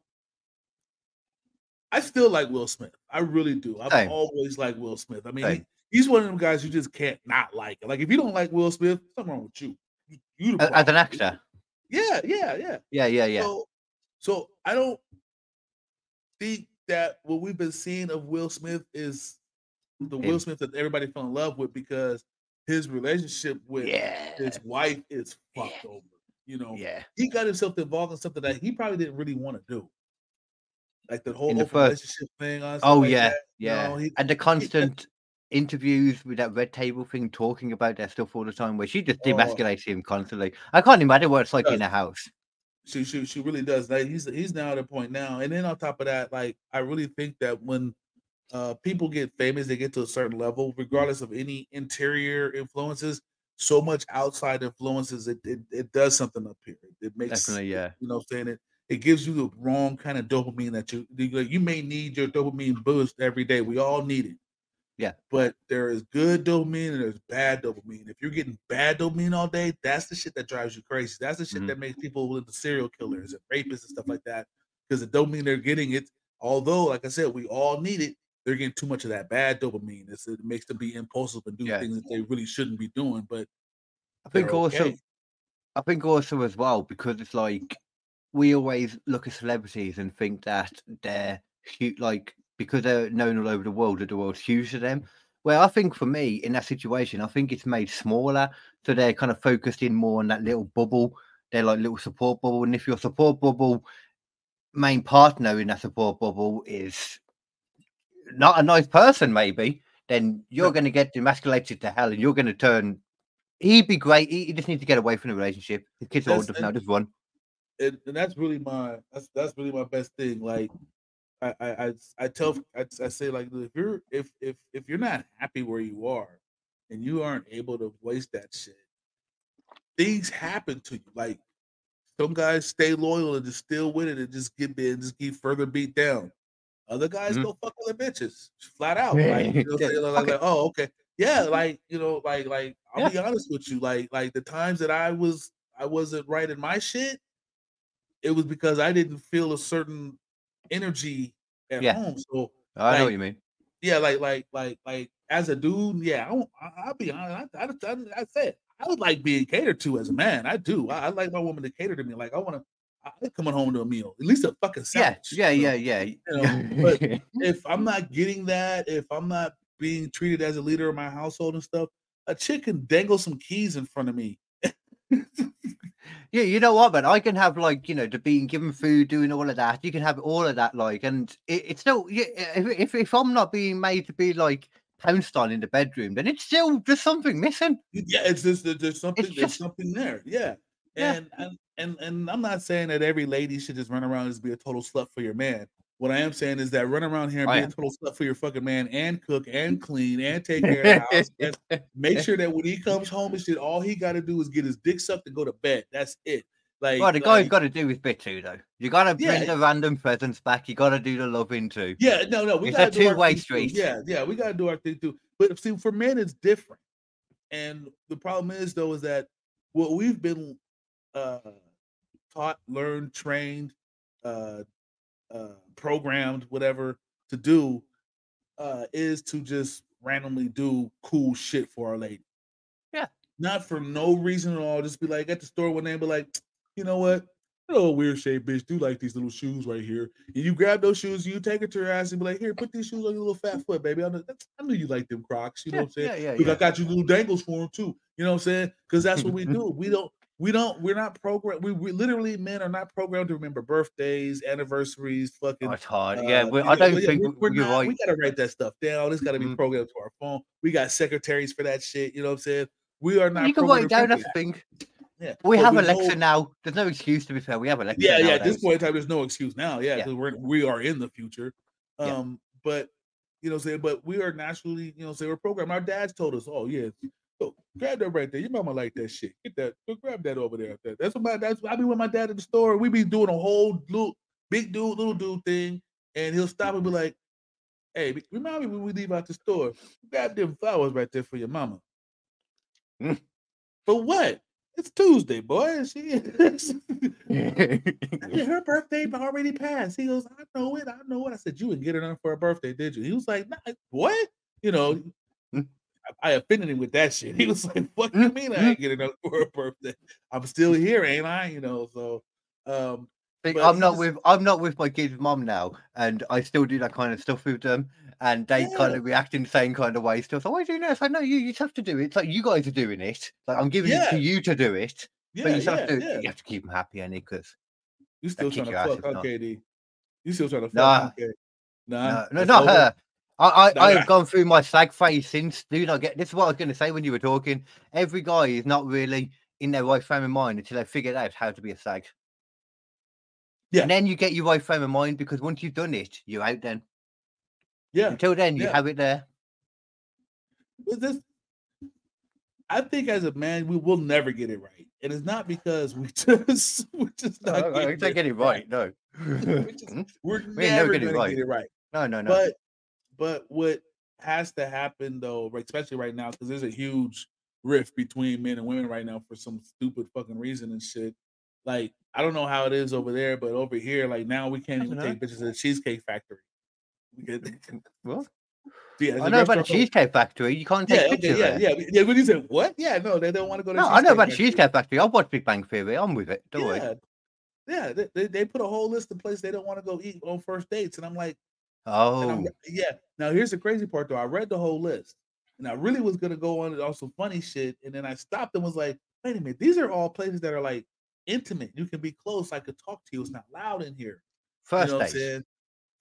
I still like Will Smith. I really do. I've Same. always liked Will Smith. I mean, he, he's one of them guys you just can't not like. Like if you don't like Will Smith, something wrong with you. You, As an actor. Yeah, yeah, yeah. Yeah, yeah, yeah. So, so I don't think that what we've been seeing of Will Smith is the Will Smith that everybody fell in love with because his relationship with Yeah. his wife is fucked Yeah. over. You know, Yeah. he got himself involved in something that he probably didn't really want to do, like the whole the open first- relationship thing. Oh like yeah, that. yeah. No, he- and the constant interviews with that red table thing, talking about their stuff all the time, where she just Oh. demasculates him constantly. I can't imagine what it's like in a house. she she she really does. Like he's he's now at a point now, and then on top of that, like I really think that when uh people get famous, they get to a certain level, regardless of any interior influences. So much outside influences, it it, it does something up here. It makes Definitely, yeah. you know what I'm saying it. It gives you the wrong kind of dopamine that you you may need your dopamine boost every day. We all need it. Yeah. But there is good dopamine and there's bad dopamine. If you're getting bad dopamine all day, that's the shit that drives you crazy. That's the shit Mhm. that makes people into serial killers and rapists and stuff like that. Because the dopamine they're getting it, although, like I said, we all need it, they're getting too much of that bad dopamine. It's, it makes them be impulsive and do Yeah. things that they really shouldn't be doing. But I think also, okay. I think also as well because it's like we always look at celebrities and think that they're huge, like because they're known all over the world, that the world's huge to them. Well, I think for me in that situation, I think it's made smaller, so they're kind of focused in more on that little bubble. They're like little support bubble, and if your support bubble main partner in that support bubble is not a nice person, maybe, then you're Yeah. going to get demasculated to hell, and you're going to turn. He'd be great. He, he just needs to get away from the relationship. His kid's That's- old enough now. Just run. And, and that's really my that's that's really my best thing. Like I I I, I tell I, I say like if you're if if if you're not happy where you are and you aren't able to waste that shit, things happen to you. Like some guys stay loyal and just still with it and just get and just get further beat down. Other guys Mhm. go fuck other bitches flat out. Like, you know, Yeah, like, fuck it. like, oh okay, yeah, like you know, like like I'll Yeah. be honest with you, like like the times that I was I wasn't right in my shit, it was because I didn't feel a certain energy at Yeah. home. So oh, I know what you mean. yeah, like like like like as a dude, yeah, I won't, I, I'll be honest. I, I, I, said I would like being catered to as a man. I do. I, I like my woman to cater to me. Like I want to. I'm coming home to a meal, at least a fucking Yeah, sandwich. yeah, you know? yeah, yeah. know, but- If I'm not getting that, if I'm not being treated as a leader of my household and stuff, a chick can dangle some keys in front of me. Yeah, you know what, man? I can have like you know the being given food, doing all of that. You can have all of that, like, and it, it's still yeah, if, if if I'm not being made to be like pounced on in the bedroom, then it's still just something missing. Yeah, it's just there's something there's something there. Yeah. Yeah. And, and and and I'm not saying that every lady should just run around and just be a total slut for your man. What I am saying is that run around here and I be a total slut for your fucking man and cook and clean and take care of the house. and make sure that when he comes home and shit, all he got to do is get his dick sucked and go to bed. That's it. Like, Well, the guy's like- got to do his bit too, though. You got to bring Yeah. the random presents back. You got to do the loving too. Yeah, no, no, we It's got a to do our two-way thing too. Yeah, yeah, we got to do our thing too. But see, for men, it's different. And the problem is, though, is that what we've been uh, taught, learned, trained, uh, uh, programmed, whatever to do uh, is to just randomly do cool shit for our lady. Yeah. Not for no reason at all. Just be like at the store one day and be like, you know what? Oh, weird shape bitch do like these little shoes right here. And you grab those shoes, you take it to her ass and be like, here, put these shoes on your little fat foot, baby. I, know, I knew you like them Crocs. You know Yeah, what I'm saying? yeah, yeah, Look, I got you little dangles for them too. You know what I'm saying? Because that's what we do. We don't. We don't. We're not programmed. We, we literally men are not programmed to remember birthdays, anniversaries, fucking. Oh, it's hard. Yeah, uh, we, I don't yeah, think we're, we're not- right. We gotta write that stuff down. It's gotta be Mhm. programmed to our phone. We got secretaries for that shit. You know what I'm saying? We are not. you can write it programmed to down. think that. thing. Yeah, We but have we Alexa know- now. There's no excuse to be fair. We have Alexa. Yeah, yeah. At this point in time, there's no excuse now. Yeah, Yeah. because we're we are in the future. Yeah. Um, but you know, what but we are naturally, you know, say we're programmed. Our dads told us, oh yeah, grab that right there. Your mama like that shit. Get that. Go grab that over there. That's what my that's. I be with my dad at the store. We be doing a whole little big dude, little dude thing, and he'll stop and be like, "Hey, remind me when we leave out the store. Grab them flowers right there for your mama." Mm. For what? It's Tuesday, boy. She Yeah, her birthday already passed. He goes, I know it, I know it. I said, You didn't get her none for her birthday, did you? He was like, nah, what? You know, Mm. I, offended him with that shit. He was like, What do you mean I ain't getting her for a birthday? I'm still here, ain't I? You know, so um I'm not just- with I'm not with my kids' mom now, and I still do that kind of stuff with them, and they kind of react in the same kind of way. Still, so why are you doing this? I know you. You just have to do it. It's like you guys are doing it. Like I'm giving it to you to do it, yeah, but you yeah, have to. yeah. You have to keep them happy, and because You still trying to fuck. KD? You still trying to fuck, Nah. KD? Nah, no, no, not over? her. I, I, No, I no. have gone through my slag phase since. Do not get this is what I was going to say when you were talking. Every guy is not really in their right frame of mind until they figured out how to be a slag. Yeah. And then you get your right frame of mind because once you've done it, you're out then. Yeah. Until then, you yeah. have it there. But this, I think as a man, we will never get it right, and it's not because we just we're just not getting don't get it right. No. We just- hmm? We're We ain't never never get it gonna right. get it right. no, no, no. But but what has to happen though, right, especially right now, because there's a huge rift between men and women right now for some stupid fucking reason and shit. Like I don't know how it is over there, but over here, like now we can't even take bitches to the Cheesecake Factory. What? yeah, I know about the Cheesecake Factory. You can't take Yeah, okay, pictures yeah, there. yeah, yeah. When you said what? Yeah, no, they don't want to go to. No, I know about the Factory. Cheesecake Factory. I've watched Big Bang Theory. I'm with it. Don't worry. Yeah, yeah. They, they, they put a whole list of places they don't want to go eat on first dates, and I'm like, Oh, yeah. Now here's the crazy part though. I read the whole list, and I really was gonna go on on some funny shit, and then I stopped and was like, wait a minute, these are all places that are like intimate. You can be close. I could talk to you. It's not loud in here. first you know what I'm date. saying?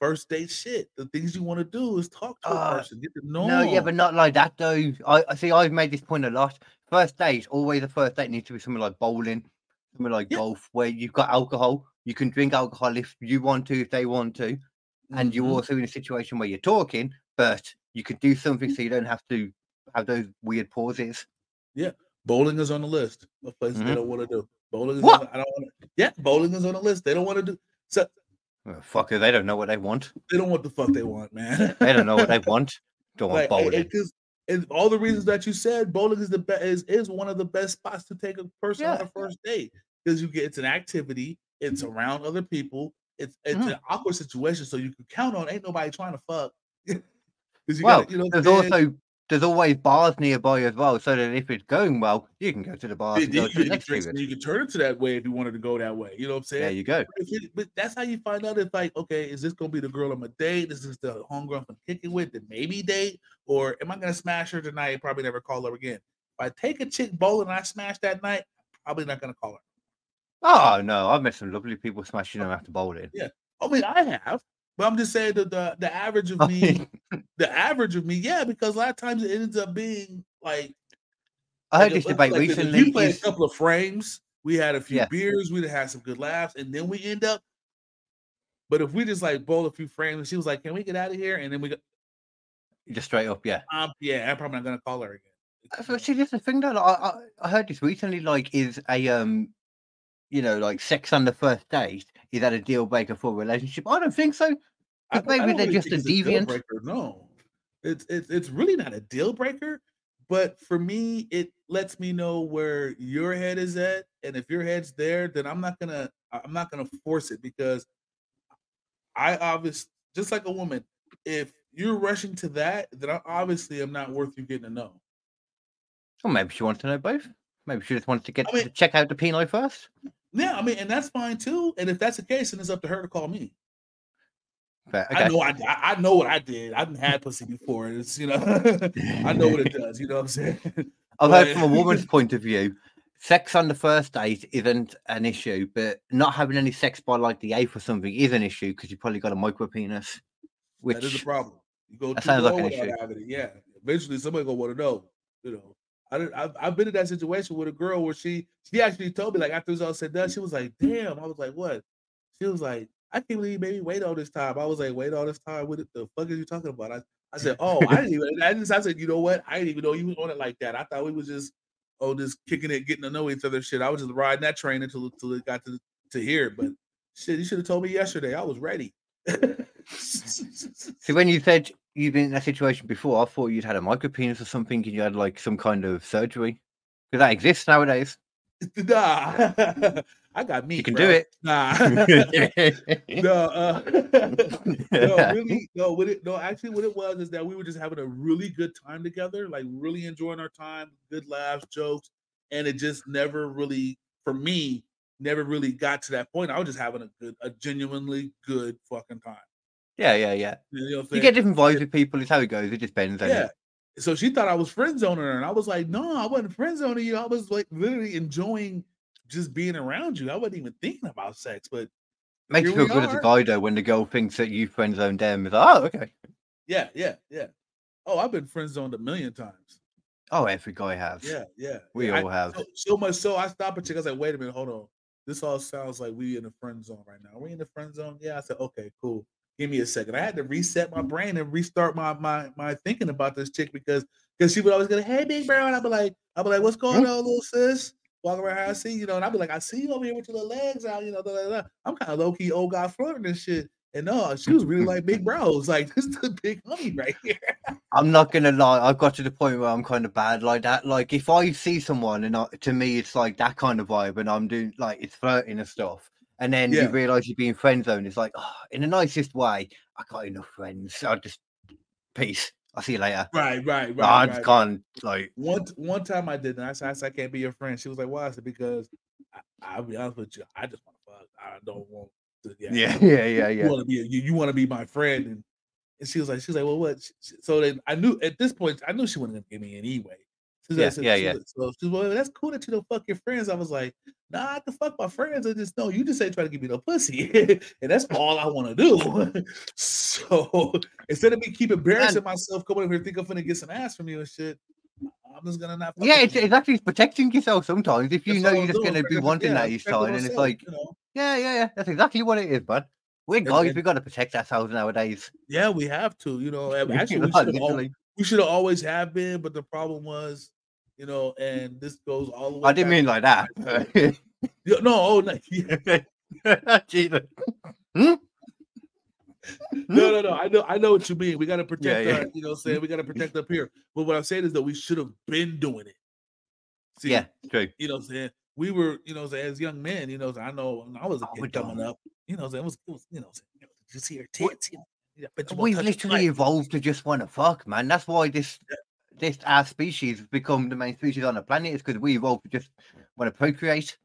First date shit. The things you want to do is talk to a Uh, person, get to know. No, yeah, but not like that though. I, I see. I've made this point a lot. First date, always a first date needs to be something like bowling, something like Yeah. golf, where you've got alcohol. You can drink alcohol if you want to, if they want to, and you're Mhm. also in a situation where you're talking, but you could do something so you don't have to have those weird pauses. Yeah, bowling is on the list of places Mhm. they don't want to do. Bowling is What? On the, I don't want to. Yeah, bowling is on the list. They don't want to do. So Oh, fucker, they don't know what they want. they don't want the fuck they want, man. They don't know what they want. Don't want like bowling. because and all the reasons that you said, bowling is the best is, is one of the best spots to take a person on Yeah. a first date because you get it's an activity, it's around other people, it's it's Mhm. an awkward situation, so you can count on ain't nobody trying to fuck. you well, gotta, you know, there's saying? also there's always bars nearby as well, so that if it's going well, you can go to the bar. You- you, you can next drink- period. you can turn it to that way if you wanted to go that way. You know what I'm saying? There you go. But it- but that's how you find out if like, okay, is this gonna be the girl I'm a date? Is this the homegirl I'm gonna kick it with? Then maybe date, or am I gonna smash her tonight? Probably never call her again. If I take a chick bowling and I smash that night, probably not gonna call her. Oh no, I've met some lovely people smashing them after bowling. Yeah, I mean, I have, but I'm just saying that the the average of me, the average of me, yeah, because a lot of times it ends up being like I heard if- this debate like recently. You play is- a couple of frames, we had a few Yeah. beers, we'd had some good laughs, and then we end up. But if we just like bowl a few frames, and she was like, "Can we get out of here?" and then we go, just straight up, yeah. um, "Yeah, I'm probably not gonna call her again." See, this is the thing that I, I I heard this recently. Like, is a um, you know, like sex on the first date is that a deal breaker for a relationship? I don't think so. I I maybe don't they're really just a deviant. breaker, No, it's it's it's really not a deal breaker. But for me, it lets me know where your head is at, and if your head's there, then I'm not gonna I'm not gonna force it because I obviously just like a woman, if you're rushing to that, then I obviously am not worth you getting to know. Or maybe she wants to know both. Maybe she just wants to get I mean- to check out the Pinot first. Yeah, I mean, and that's fine too. And if that's the case, then it's up to her to call me. But, I know I, I know what I did. I've had pussy before. And it's you know, I know what it does. You know what I'm saying? I've heard But- from a woman's point of view, sex on the first date isn't an issue, but not having any sex by like the eighth or something is an issue because you probably got a micro penis. Which that is the problem. You go that sounds like an issue. it. Yeah, eventually somebody gonna want to know. You know, I I've, I've been in that situation with a girl where she she actually told me like after it was all said done, she was like, "Damn," I was like, "What?" She was like, "I can't believe you made me wait all this time." I was like, "Wait all this time? What the fuck are you talking about?" I, I said, "Oh, I didn't even." I just I said, "You know what? I didn't even know you was on it like that. I thought we was just oh just kicking it, getting to know each other. Shit, I was just riding that train until until it got to to here. But shit, you should have told me yesterday. I was ready." see when you said you've been in that situation before, I thought you'd had a micro penis or something and you had like some kind of surgery. Because that exists nowadays. Nah, I got me. You can bro. do it. Nah, no, uh, no, really, no. What it, no, actually, what it was is that we were just having a really good time together, like really enjoying our time, good laughs, jokes, and it just never really, for me, never really got to that point. I was just having a good, a genuinely good fucking time. Yeah, yeah, yeah. You know You get different vibes with people, it's how it goes. It just depends. doesn't Yeah. it? So she thought I was friend zoning her, and I was like, "No, I wasn't friend zoning you. I was like literally enjoying just being around you. I wasn't even thinking about sex." But Makes you feel good as a guy though when the girl thinks that you friend zoned them. It's like, oh, okay. yeah, yeah, yeah. Oh, I've been friend zoned a million times. Oh, every guy has. Yeah, yeah. We yeah, I- all have. So, so much so, I stopped a chick. I was like, "Wait a minute, hold on. This all sounds like we in the friend zone right now. Are we in the friend zone?" Yeah. I said, "Okay, cool. Give me a second. I had to reset my brain and restart my my my thinking about this chick because because she would always go, "Hey, big bro," and I'd be like, "I'd be like, what's going mm-hmm. on, little sis?" Walk around, how I see you know, and I'd be like, "I see you over here with your little legs out, you know." Da, da, da. I'm kind of low key old guy flirting and shit. And no, she was really like big bros. Like this is the big homie right here. I'm not gonna lie. I've got to the point where I'm kind of bad like that. Like if I see someone and I, to me it's like that kind of vibe, and I'm doing like it's flirting and stuff, and then Yeah. you realize you're being friend zoned. It's like oh, in the nicest way. I got enough friends. I just peace. I'll see you later. Right, right, right. No, I right, just right. can't like. One one time I did, and I said, I said, I can't be your friend. She was like, Why? I said, Because I, I'll be honest with you, I just want to fuck. I don't want to. Yeah, Yeah, yeah, yeah, You yeah. want to be you, you want to be my friend, and and she was like, she was like, Well, what? So then I knew at this point, I knew she wasn't gonna give me anyway. Yeah, yeah, yeah. So she was like, well, that's cool that you don't fuck your friends. I was like, Nah, I can fuck my friends. I just know you just ain't trying to give me no pussy, and that's all I want to do. so instead of me keep embarrassing myself, coming over here think I'm gonna get some ass from you and shit. I'm just gonna not. Yeah, it's, it's actually protecting yourself sometimes. If you That's know you're I'm just doing, to be wanting yeah, that each time, and it's like, you know. yeah, yeah, yeah. That's exactly what it is, man. We're guys. and- We got to protect ourselves nowadays. Yeah, we have to. You know, actually, we should we should have always have been, but the problem was, you know, and this goes all the way. I didn't mean like that. No, oh no, yeah, Jesus. Hmm? no, no, no. I know, I know what you mean. We got to protect, yeah. Our, you know, what I'm saying we got to protect up here. But what I'm saying is that we should have been doing it. See, Yeah, true. you know, what I'm saying we were, you know, as young men, you know, I know I was a Oh, kid we're coming up, you know, it was, it was, you know, you see her We- tits, you know, yeah, but We've literally evolved to just want to fuck, man. That's why this this our species has become the main species on the planet. Is because we evolved to just want to procreate.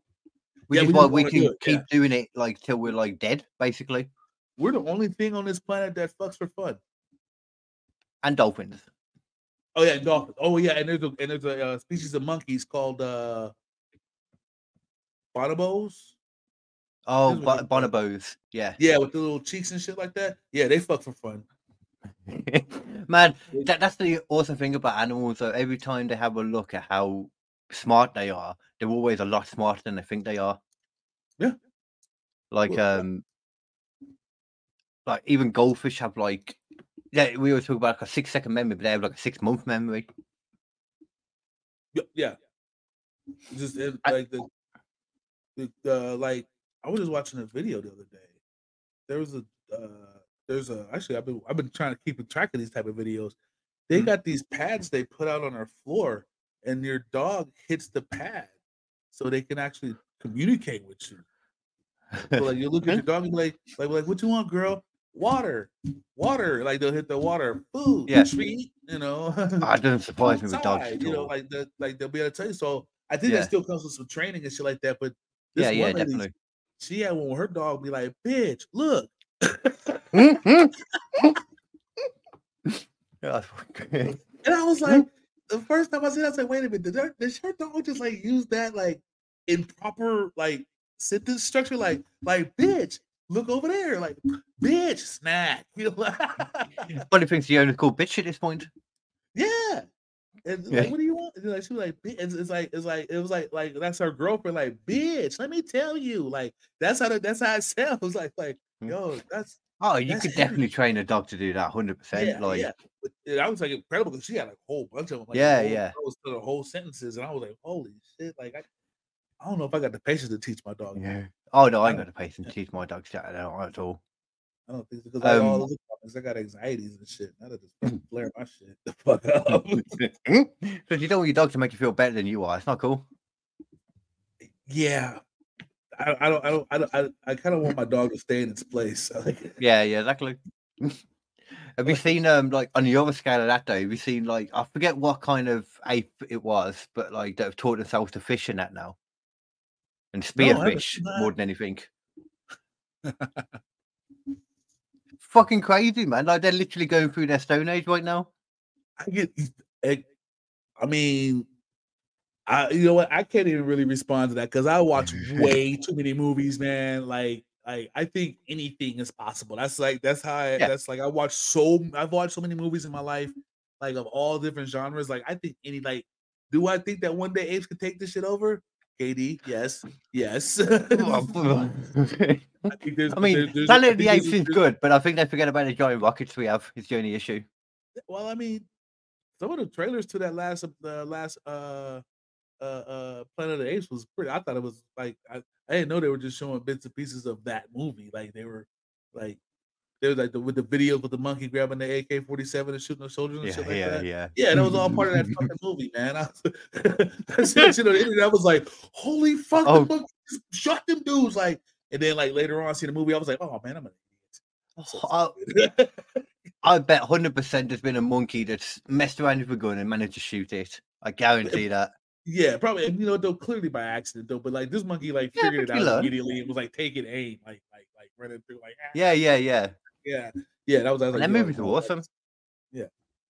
Which Yeah, is we why we can do it, keep yeah. doing it like till we're like dead, basically. We're the only thing on this planet that fucks for fun. And dolphins. Oh yeah, dolphins. Oh yeah, and there's a and there's a uh, species of monkeys called uh bonobos. Oh, bo- bonobos. Yeah. Yeah, with the little cheeks and shit like that. Yeah, they fuck for fun. Man, that, that's the awesome thing about animals. So every time they have a look at how smart they are, they're always a lot smarter than they think they are. Yeah. Like Well, um, like even goldfish have like, yeah, we always talk about like a six second memory, but they have like a six month memory. Yeah, yeah. Just it, like the, the the like I was just watching a video the other day. There was a uh there's a actually I've been I've been trying to keep track of these type of videos. They Mhm. got these pads they put out on our floor, and your dog hits the pad so they can actually communicate with you. So like you look at your dog and be like, like, like, what you want, girl? water, water. Like they'll hit the water, food, Yeah. treat. You know, I it doesn't surprise me with dogs. You know, like the like they'll be able to tell you. So I think Yeah. that still comes with some training and shit like that. But this yeah, yeah, lady, definitely. she had one with her dog be like, "Bitch, look." Yeah, that's fucking great. And I was like, the first time I said, I said, wait a minute, did, that, did dog just like use that like improper like sentence structure? Like, like, bitch, look over there, like, bitch, snack. You know, like, Funny thing's the owner's called bitch at this point. yeah. And Yeah. like, what do you want? And, like, she was like, it's, it's like, it's like, it was like, like that's her girlfriend, like, bitch, let me tell you, like, that's how, that, that's how it sounds. Like, like. Yo, that's Oh, you That's could definitely train a dog to do that, hundred percent. Like, yeah. I was like incredible because she had like a whole bunch of them. Like, Yeah, whole, yeah. I was the whole sentences, and I was like, holy shit! Like, I, I don't know if I got the patience to teach my dog. yeah. Oh no, I I ain't don't- got the patience to teach my dog out at all. I don't think because like, all Um, those problems, I got anxieties and shit. Now that just flare my shit the fuck up. Because you don't want your dog to make you feel better than you are. It's not cool. yeah, I, I don't, I don't, I don't, I, I kind of want my dog to stay in its place. Like, Yeah, yeah, exactly. have you seen um like on the other scale of that though? Have you seen like I forget what kind of ape it was, but like that have taught themselves to fish in that now, and No, spearfish seen more than anything. Fucking crazy, man! Like they're literally going through their stone age right now. I get, I, I mean, I you know what? I can't even really respond to that because I watch way too many movies, man. Like, like I think anything is possible. That's like that's how I, Yeah. that's like I watch so I've watched so many movies in my life, like of all different genres. Like I think any like, do I think that one day apes could take this shit over? KD, yes, yes. I think there's, I mean, there- there's- Planet I of the Apes is there's- good, but I think they forget about the giant rockets we have. Is the only issue. Well, I mean, some of the trailers to that last the last uh uh uh Planet of the Apes was pretty. I thought it was like I, I didn't know they were just showing bits and pieces of that movie. Like they were like they were like the, with the videos with the monkey grabbing the AK forty seven and shooting the soldiers and Yeah, shit like yeah, that. yeah. Yeah, that was all part of that fucking movie, man. I was, you know, the internet was like, "Holy fuck!" Oh. The fuck just shot them dudes like, and then like later on, see the movie, I was like, "Oh man, I'm an idiot." So Oh. I bet hundred percent there's been a monkey that's messed around with a gun and managed to shoot it. I guarantee that. Yeah, probably. and, You know, though clearly by accident though, but like this monkey like Yeah, figured it out immediately. It was like taking aim, like like like running through, like ah, Yeah, yeah, yeah. yeah, yeah. That was, I was like, that movies no, are awesome. Yeah,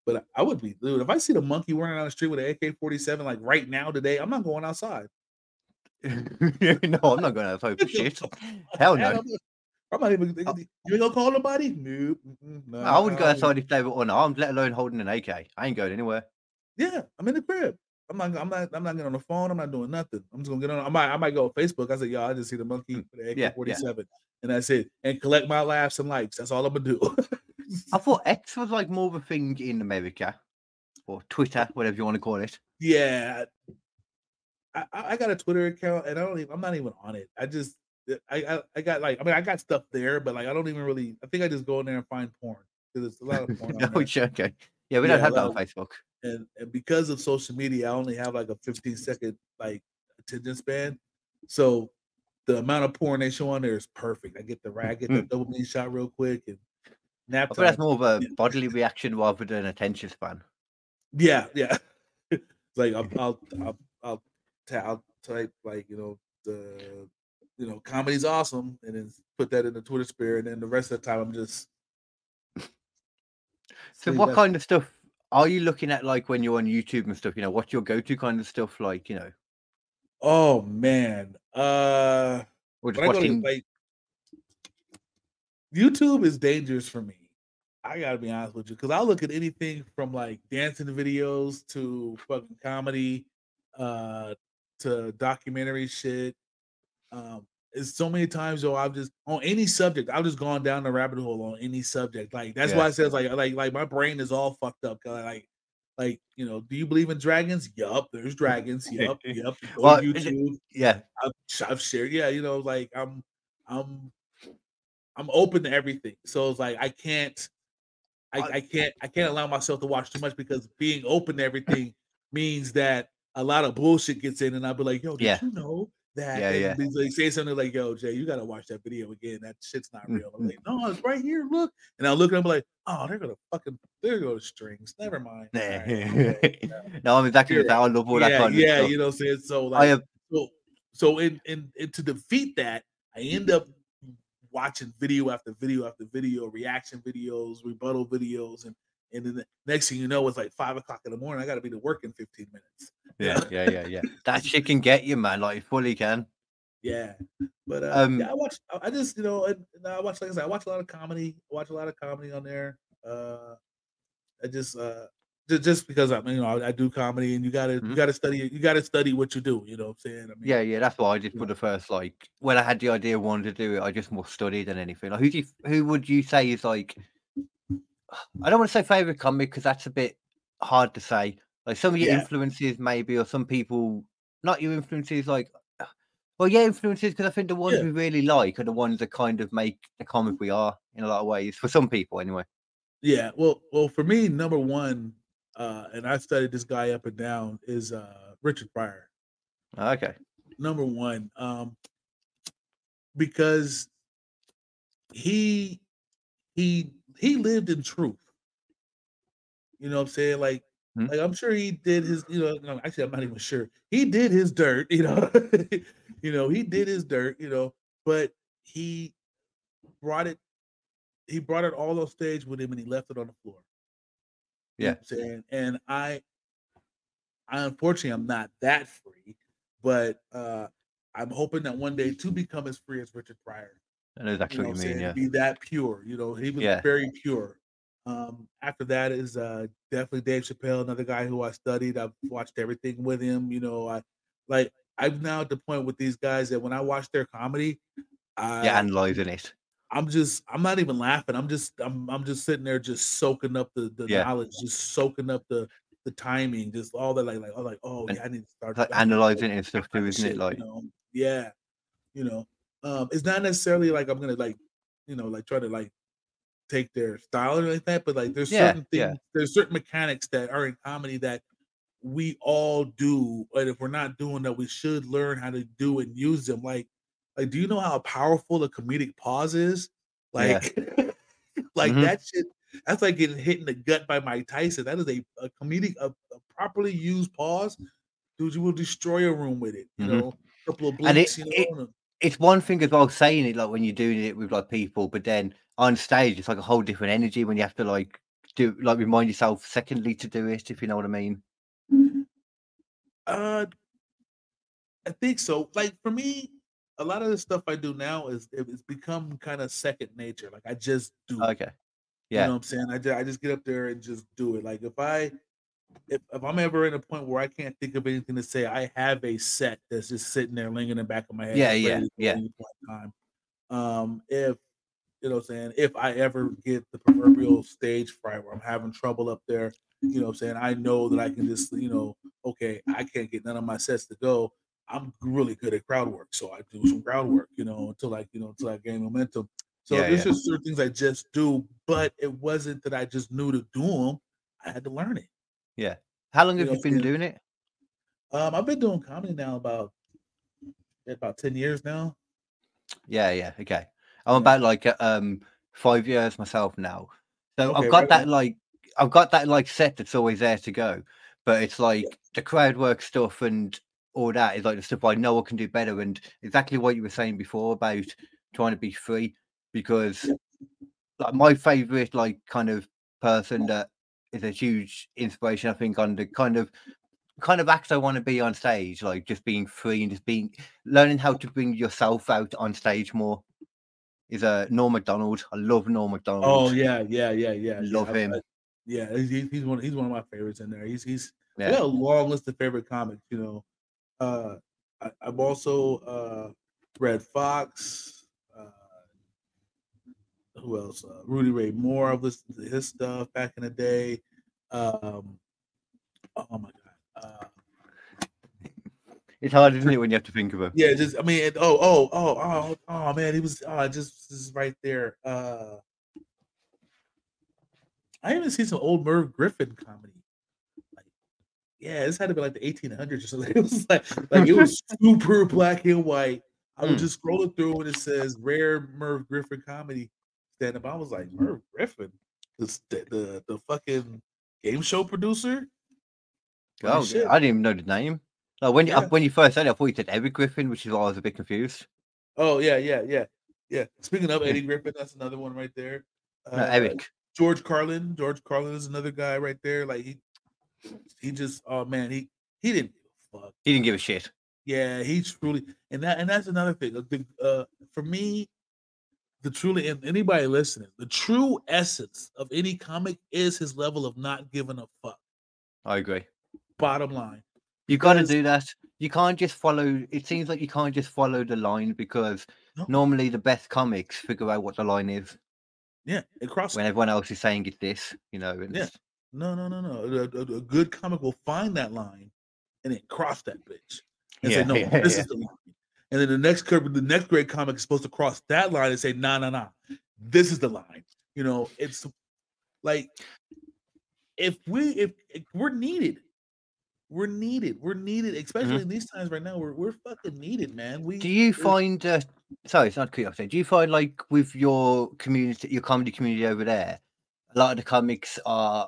but I- would be dude if I see the monkey running down the street with an AK forty seven like right now today. I'm not going outside. no, I'm not going outside for shit. Hell no. I'm not- even. You ain't gonna call nobody? Nope. No, I wouldn't go don't- outside if they were unarmed, let alone holding an AK. I ain't going anywhere. Yeah, I'm in the crib. I'm not. I'm not. I'm not getting on the phone. I'm not doing nothing. I'm just gonna get on. I might. I might go on Facebook. I said, "Yo, I just see the monkey with the Mm, yeah, AK-47, and that's it. And collect my laughs and likes. That's all I'm gonna do." I thought X was like more of a thing in America or Twitter, whatever you want to call it. yeah, I, I got a Twitter account, and I don't even. I'm not even on it. I just. I, I I got like. I mean, I got stuff there, but like, I don't even really. I think I just go in there and find porn because it's a lot of porn. oh, sure, okay. Yeah, we Yeah, don't have that on Facebook. And, and because of social media, I only have like a 15 second like attention span. So the amount of porn they show on there is perfect. I get the right, I get the mm-hmm. dopamine shot real quick and nap I that's more of a bodily reaction rather than attention span. Yeah, yeah. it's like I'll I'll I'll I'll, ta- I'll type like you know the you know comedy's awesome and then put that in the Twitter sphere and then the rest of the time I'm just. So, what kind of stuff are you looking at, like when you're on YouTube and stuff? You know, what's your go-to kind of stuff, like you know, Oh man, uh. or just to watching? like YouTube is dangerous for me. I gotta be honest with you because I look at anything from like dancing videos to fucking comedy, uh, to documentary shit. Um, it's so many times though I've just on any subject I've just gone down the rabbit hole on any subject. Like that's why Yeah. I says like like like my brain is all fucked up. Like like you know, do you believe in dragons? Yup, there's dragons. Yup, yup. Well, YouTube. yeah, I've, I've shared, yeah, you know, like I'm, I'm, I'm open to everything. So it's like I can't, I, I- I can't, I can't allow myself to watch too much because being open to everything means that a lot of bullshit gets in, and I'll be like, yo, did Yeah. you know that Yeah, yeah. he's like say something like, "Yo, Jay, you gotta watch that video again. That shit's not real." I'm Mhm. like, "No, it's right here. Look." And I look and I'm like, "Oh, they're gonna fucking there go the strings. Never mind." All right, okay, yeah. no, I'm exactly the You're. I love all that yeah, kind yeah, you know what I'm saying? So like have so so in, in in to defeat that, I end up watching video after video after video, reaction videos, rebuttal videos, and and then the next thing you know, it's like five o'clock in the morning. I got to be to work in 15 minutes. yeah, yeah, yeah, yeah. That shit can get you, man. Like it fully can. Yeah, but uh, Um, yeah, I watch. I I just you know, and, and I watch like I said, I watch a lot of comedy. I watch a lot of comedy on there. Uh, I just uh, just, just because I'm you know I, I do comedy, and you gotta you Mhm. gotta study you gotta study what you do. You know what I'm saying? I mean, Yeah, yeah. That's why I did Yeah. for the first like when I had the idea of wanting to do it. I just more studied than anything. Like who do you, who would you say is like? I don't want to say favorite comic because that's a bit hard to say. Like some of your Yeah. influences, maybe, or some people, not your influences. Like, well, yeah, influences because I think the ones Yeah. we really like are the ones that kind of make the comic we are in a lot of ways. For some people, anyway. Yeah, well, well, for me, number one, uh, and I studied this guy up and down is uh Richard Pryor. Okay. Number one, um, because he he he lived in truth. You know what I'm saying? Like, Mhm. like I'm sure he did his, you know, no, actually I'm not even sure. He did his dirt, you know. you know, he did his dirt, you know, but he brought it he brought it all on stage with him and he left it on the floor. You know Yeah. saying? And I I unfortunately I'm not that free, but uh I'm hoping that one day to become as free as Richard Pryor. I know exactly You know what you mean. saying? Yeah. Be that pure. You know, he was Yeah. very pure. Um, after that is uh definitely Dave Chappelle, another guy who I studied. I've watched everything with him. You know, I like I'm now at the point with these guys that when I watch their comedy, I Yeah, analyzing it. I'm just I'm not even laughing. I'm just I'm I'm just sitting there just soaking up the the Yeah. knowledge, just soaking up the the timing, just all that like like oh like oh And yeah, I need to start Like I need to start analyzing it and stuff too, isn't it? Like, you know? Yeah, you know, um, it's not necessarily like I'm gonna like, you know, like try to like take their style or like that, but like there's Yeah, certain things, yeah. there's certain mechanics that are in comedy that we all do, and if we're not doing that, we should learn how to do and use them. Like, like, do you know how powerful a comedic pause is? Yeah. Like, like Mhm. that shit. That's like getting hit in the gut by Mike Tyson. That is a, a comedic, a, a properly used pause. Dude, you will destroy a room with it. You Mhm. know, a couple of And it- blinks. you know, it- it's one thing as well saying it like when you're doing it with like people, but then on stage it's like a whole different energy when you have to like do like remind yourself secondly to do it, if you know what I mean. Uh, I think so. Like for me, a lot of the stuff I do now is it's become kind of second nature. Like I just do. it. Okay. You Yeah. know what I'm saying? I just, I just get up there and just do it. Like if I if, if I'm ever in a point where I can't think of anything to say, I have a set that's just sitting there lingering in the back of my head. Yeah, yeah, ready to go yeah. at any point in time. Um, if you know what I'm saying, if I ever get the proverbial stage fright where I'm having trouble up there, you know what I'm saying, I know that I can just, you know, okay, I can't get none of my sets to go. I'm really good at crowd work. So I do some crowd work, you know, until like, you know, until I gain momentum. So Yeah, there's yeah. just certain things I just do, but it wasn't that I just knew to do them. I had to learn it. Yeah. How long You have know, you been doing it? Um, I've been doing comedy now about about 10 years now. Yeah, yeah. Okay. I'm Yeah. about like uh, um five years myself now. So Okay, I've got right that on. like I've got that like set that's always there to go. But it's like the crowd work stuff and all that is like the stuff I know I can do better and exactly what you were saying before about trying to be free because like my favorite like kind of person that is a huge inspiration I think on the kind of kind of acts I want to be on stage, like just being free and just being learning how to bring yourself out on stage more. Is uh Norm Macdonald. I love Norm Macdonald. Oh yeah, yeah, yeah, yeah. yeah, Love I- him. I- yeah, he's, he's one he's one of my favorites in there. He's he's yeah. got a long list of favorite comics, you know. Uh I, I've also uh Redd Foxx, who else? Uh, Rudy Ray Moore. I've listened to his stuff back in the day. Um oh my god. Uh It's hard, isn't it, when you have to think of it? Yeah, just I mean, it, oh, oh, oh, oh, oh, man, he was oh, just this is right there. Uh I even see some old Merv Griffin comedy. Like yeah, this had to be like the 1800s or something. It was like like it was super black and white. I was Mm. just scrolling through and it says rare Merv Griffin comedy stand up. I was like, Merv Griffin, the the the fucking game show producer. Holy Oh, shit. I didn't even know the name. Like when you Yeah. when you first said it, I thought you said Eric Griffin, which is why I was a bit confused. Oh yeah, yeah, yeah, yeah. Speaking of Eddie Griffin, that's another one right there. No, Uh, Eric. George Carlin. George Carlin is another guy right there. Like he, he just oh man, he he didn't give a fuck. He didn't give a shit. Yeah, he truly, and that and that's another thing. uh, the- uh, for me, the truly and anybody listening, the true essence of any comic is his level of not giving a fuck. I agree. Bottom line, You got to do that. You can't just follow. It seems like you can't just follow the line because No. normally the best comics figure out what the line is yeah, it crosses. when everyone else is saying it's this. You know. And Yeah. No, no, no, no. A, a- a good comic will find that line and then cross that bitch and Yeah, say, "No, yeah, this yeah. is the line." And then the next curve, the next great comic is supposed to cross that line and say, "Nah, nah, nah, this is the line." You know, it's like if we if, if we're needed, we're needed. We're needed, especially in these times right now. We're we're fucking needed, man. We Mm-hmm. Do you find? Uh, sorry, it's not curiosity. Do you find like with your community, your comedy community over there, a lot of the comics are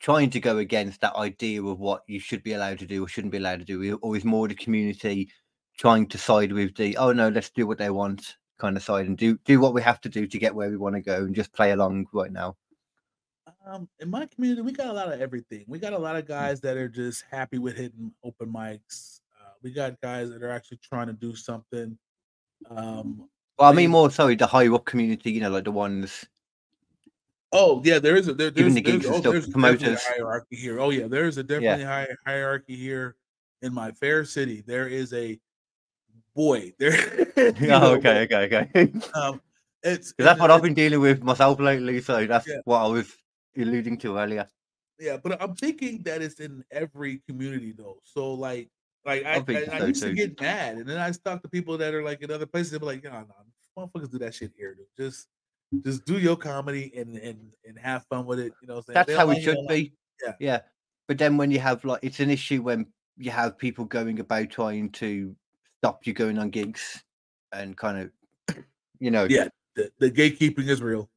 trying to go against that idea of what you should be allowed to do or shouldn't be allowed to do, or is more the community trying to side with the oh no, let's do what they want kind of side and do do what we have to do to get where we want to go and just play along right now. Um, in my community, we got a lot of everything. We got a lot of Mm. guys that are just happy with hitting open mics. Uh, we got guys that are actually trying to do something. Um, Well, I They- mean more sorry, the higher up community, you know, like the ones oh yeah, there is a there, Even there's, the there's, oh, stuff, there's promoters. hierarchy here. Oh yeah, there's a definitely high hierarchy here in my fair city. There is a boy there. Oh, okay, okay, okay. Um, it's that's what I've been dealing with myself lately. So that's Yeah. what I was alluding to earlier. Yeah, but I'm thinking that it's in every community though. So like, like I, I I, so, used to get mad, and then I talk to people that are like in other places. They're like, "Yeah, no, motherfuckers do that shit here, dude. Just, just do your comedy and and and have fun with it." You know, what I'm saying? That's They how it should don't like- be. Yeah. Yeah. But then when you have like it's an issue when you have people going about trying to stop you going on gigs and kind of you know Yeah, the, the gatekeeping is real.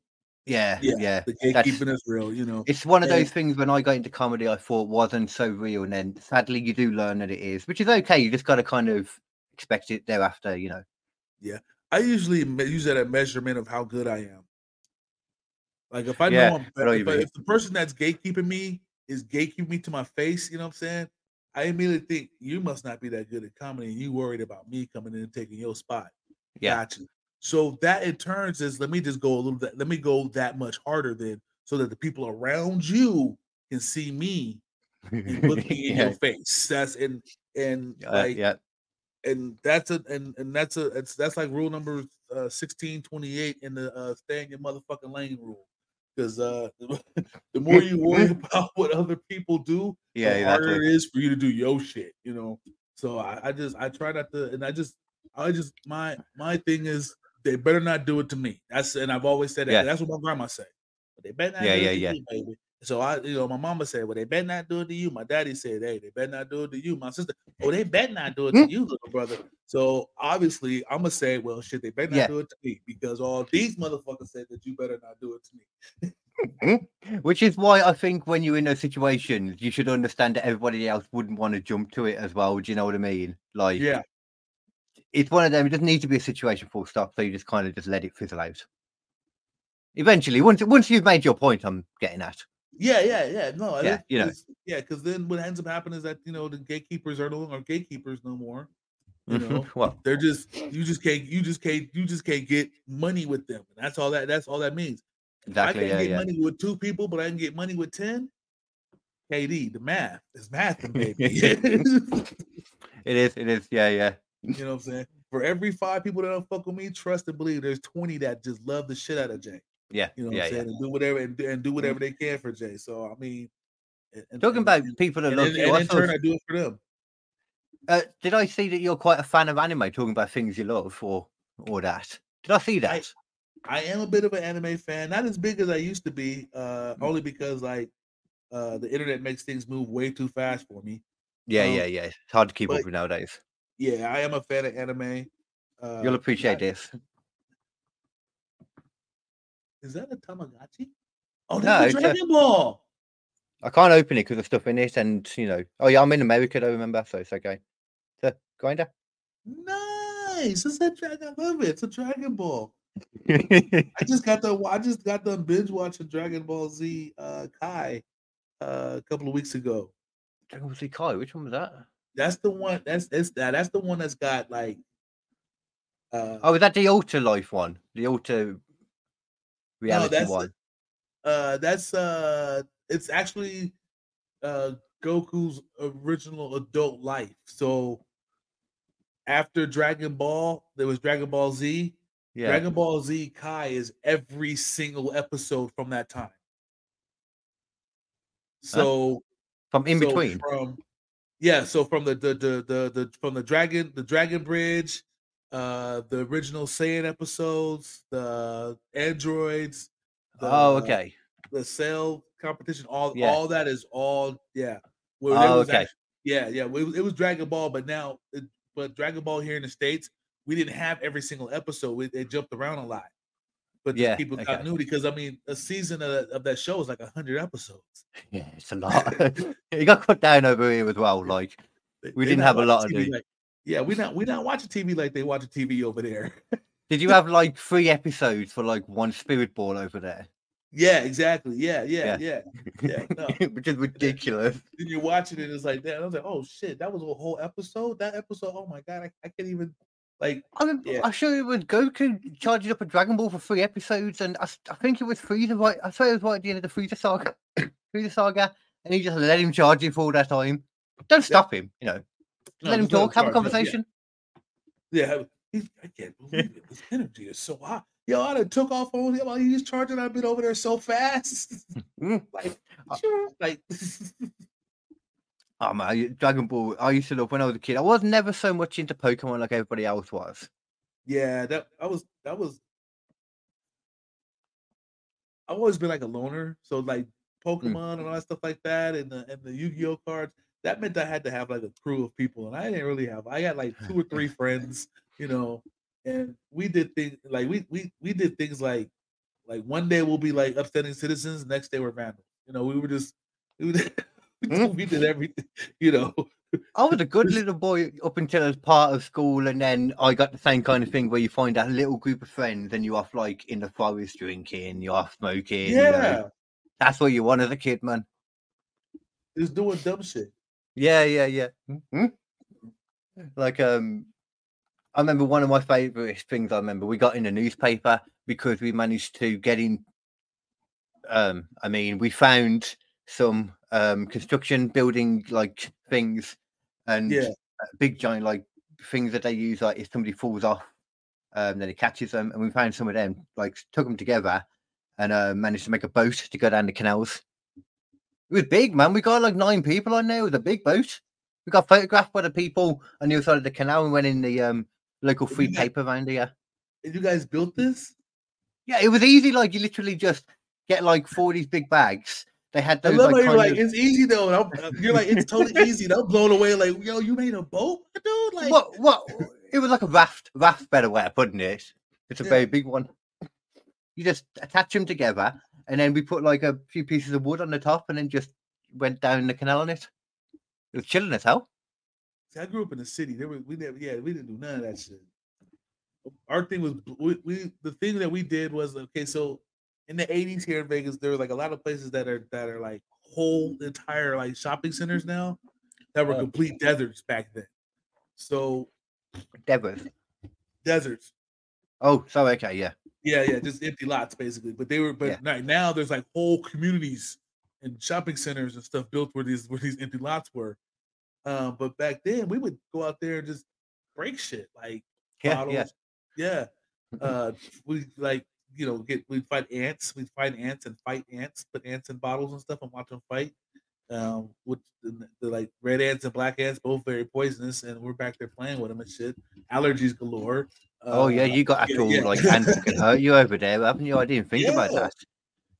yeah Yeah, yeah, The That's- gatekeeping is real. You know. it's one of those things when i got into comedy i thought wasn't so real and then sadly you do learn that it is which is okay you just got to kind of expect it thereafter you know Yeah, I usually use that as measurement of how good I am. Like if I Yeah, know I'm I know what better, if, I- if the person that's gatekeeping me is gatekeeping me to my face, you know what I'm saying? I immediately think you must not be that good at comedy, and you worried about me coming in and taking your spot. Yeah. Gotcha. So that in turns is let me just go a little bit, let me go that much harder then, so that the people around you can see me and looking in yeah, your face. That's and and uh, like yeah and that's a and and that's a it's that's like rule number uh 16 28 in the uh stay in your motherfucking lane rule because uh the more you worry about what other people do yeah the harder it is for you to do your shit you know? So I, I just i try not to and i just i just my my thing is they better not do it to me. That's and i've always said that Yeah. that's what my grandma said. But they better not Yeah, do yeah, it to yeah. baby so I, you know, my mama said, "Well, they better not do it to you." My daddy said, "Hey, they better not do it to you." My sister, "Oh, they better not do it to mm. you, little brother." So obviously, I'm gonna say, "Well, shit, they better not Yeah. do it to me," because all these motherfuckers said that you better not do it to me. Mm-hmm. which is why i think when you're in those situations you should understand that everybody else wouldn't want to jump to it as well do you know what i mean like Yeah, it's one of them. It doesn't need to be a situation full stop. So you just kind of just let it fizzle out. Eventually, once once you've made your point, I'm getting at. Yeah, yeah, yeah. No, Yeah, it- you know. yeah, because then what ends up happening is that you know the gatekeepers are no longer gatekeepers no more. You mm-hmm, know, well, they're just you just can't you just can't you just can't get money with them. And that's all that that's all that means. exactly. I can't get yeah. money with two people, but I can get money with ten. KD, the math is math, baby. It is. It is. Yeah, yeah. You know what I'm saying? For every five people that don't fuck with me, trust and believe there's 20 that just love the shit out of Jay. Yeah. You know what yeah, I'm yeah. saying? And do whatever and, do- and do whatever they can for Jay. So I mean and- Talking about people that love you, and I in turn I do it for them. uh, did I see that you're quite a fan of anime? Talking about things you love, or or that? Did I see that? I am a bit of an anime fan, not as big as I used to be, uh, only because like Uh, the internet makes things move way too fast for me. Yeah, Um, yeah, yeah. It's hard to keep up with nowadays. Yeah, I am a fan of anime. Uh, You'll appreciate I- this. Is that a Tamagotchi? Oh, No, that's it's a a- Dragon Ball. I can't open it because of stuff in it, and you know. Oh yeah, I'm in America, though. Remember, so it's okay. So grinder. Nice. It's a dragon. I love it. It's a Dragon Ball. I just got the I just got the binge watching Dragon Ball Z uh Kai uh, a couple of weeks ago. Dragon Ball Z Kai. Which one was that? That's the one that's it's that that's the one that's got like uh Oh, is that the Ultra Life one? The Ultra reality that's the- uh that's uh it's actually uh Goku's original adult life. So after Dragon Ball, there was Dragon Ball Z. Yeah. Dragon Ball Z Kai is every single episode from that time. So From in so between. from yeah, so from the the the the, the from the dragon the Dragon Bridge, uh the original Saiyan episodes, the androids, the, oh, okay. the cell competition, all Yeah. all that is all yeah. Well, Oh, okay. act- yeah, yeah. It was, it was Dragon Ball, but now, it, but Dragon Ball here in the states, we didn't have every single episode. We, they jumped around a lot, but Yeah, people got okay. new because I mean, a season of, of that show is like hundred episodes. Yeah, it's a lot. it got cut down over here as well. Like, We they didn't have a lot of like- yeah, we not we not watching TV like they watch TV over there. did you have like three episodes for like one Spirit Bomb over there? yeah, exactly. Yeah, yeah, yeah, yeah. no. Which is ridiculous. Then you're watching it, it's like that. I was like, oh shit, that was a whole episode. That episode, oh my god, I, I can't even like. I mean, Yeah. I'm sure it was Goku charging up a Dragon Ball for three episodes, and I think it was Frieza right. I swear it was right at the end of the Frieza saga. Frieza saga, and he just let him charge it for all that time. Don't stop him, you know. No, let him talk, have a yeah. conversation. Yeah, he's, I can't believe it. This energy is so hot. Yo, I done took off on him while he's charging. I've been over there so fast. Mm. like, Uh, sure, like Oh man, Dragon Ball. I used to love when I was a kid. I was never so much into Pokemon like everybody else was. yeah, that I was that was. I've always been like a loner, so like Mm. Pokemon and all that stuff like that, and the and the Yu-Gi-Oh cards. That meant I had to have like a crew of people, and I didn't really have. I got like two or three friends, you know, and we did things like we we we did things like like one day we'll be like upstanding citizens, next day we're vandals. You know, we were just we, mm. we, did, everything. You know, I was a good little boy up until I was part of school, and then I got the same kind of thing where you find that little group of friends, and you're off like in the forest drinking, you're off smoking. you know. yeah, that's what you want as a kid, man. just doing dumb shit. Yeah, yeah, yeah. Mhm. Like, um, I remember one of my favorite things. I remember we got in the newspaper because we managed to get in. Um, I mean, we found some um construction building like things and Yeah. uh, big giant like things that they use like if somebody falls off um then it catches them and we found some of them like took them together and uh, managed to make a boat to go down the canals it was big man we got like nine people on there it was a big boat we got photographed by the people on the other side of the canal and went in the um local free got- paper around here And you guys built this? yeah it was easy like you literally just get like four of these big bags they had I those love like, how you're like, of- it's easy though. I'm, uh, you're like, it's totally easy. And I'm blown away. Like, yo, you made a boat, dude. Like, what what it was like a raft raft better way of putting it it's a Yeah. very big one you just attach them together and then we put like a few pieces of wood on the top and then just went down the canal on it it was chilling as hell See, I grew up in the city. There was, we never, yeah, we didn't do none of that shit. Our thing was, we, we the thing that we did was okay. So in the '80s here in Vegas, there were like a lot of places that are that are like whole entire like shopping centers now that were Oh. complete deserts back then. So deserts, deserts, oh so okay yeah yeah, yeah, just empty lots basically. But they were, but Yeah. right now there's like whole communities and shopping centers and stuff built where these where these empty lots were. Um, but back then we would go out there and just break shit like yeah bottles. yeah Yeah. Uh we like, you know, get we'd fight ants, we'd find ants and fight ants, put ants in bottles and stuff and watch them fight. Um, with the, the like red ants and black ants, both very poisonous, and we're back there playing with them and shit. Allergies galore. Oh yeah Uh, you got yeah, actual yeah. like ants that can hurt you over there haven't you i didn't think about that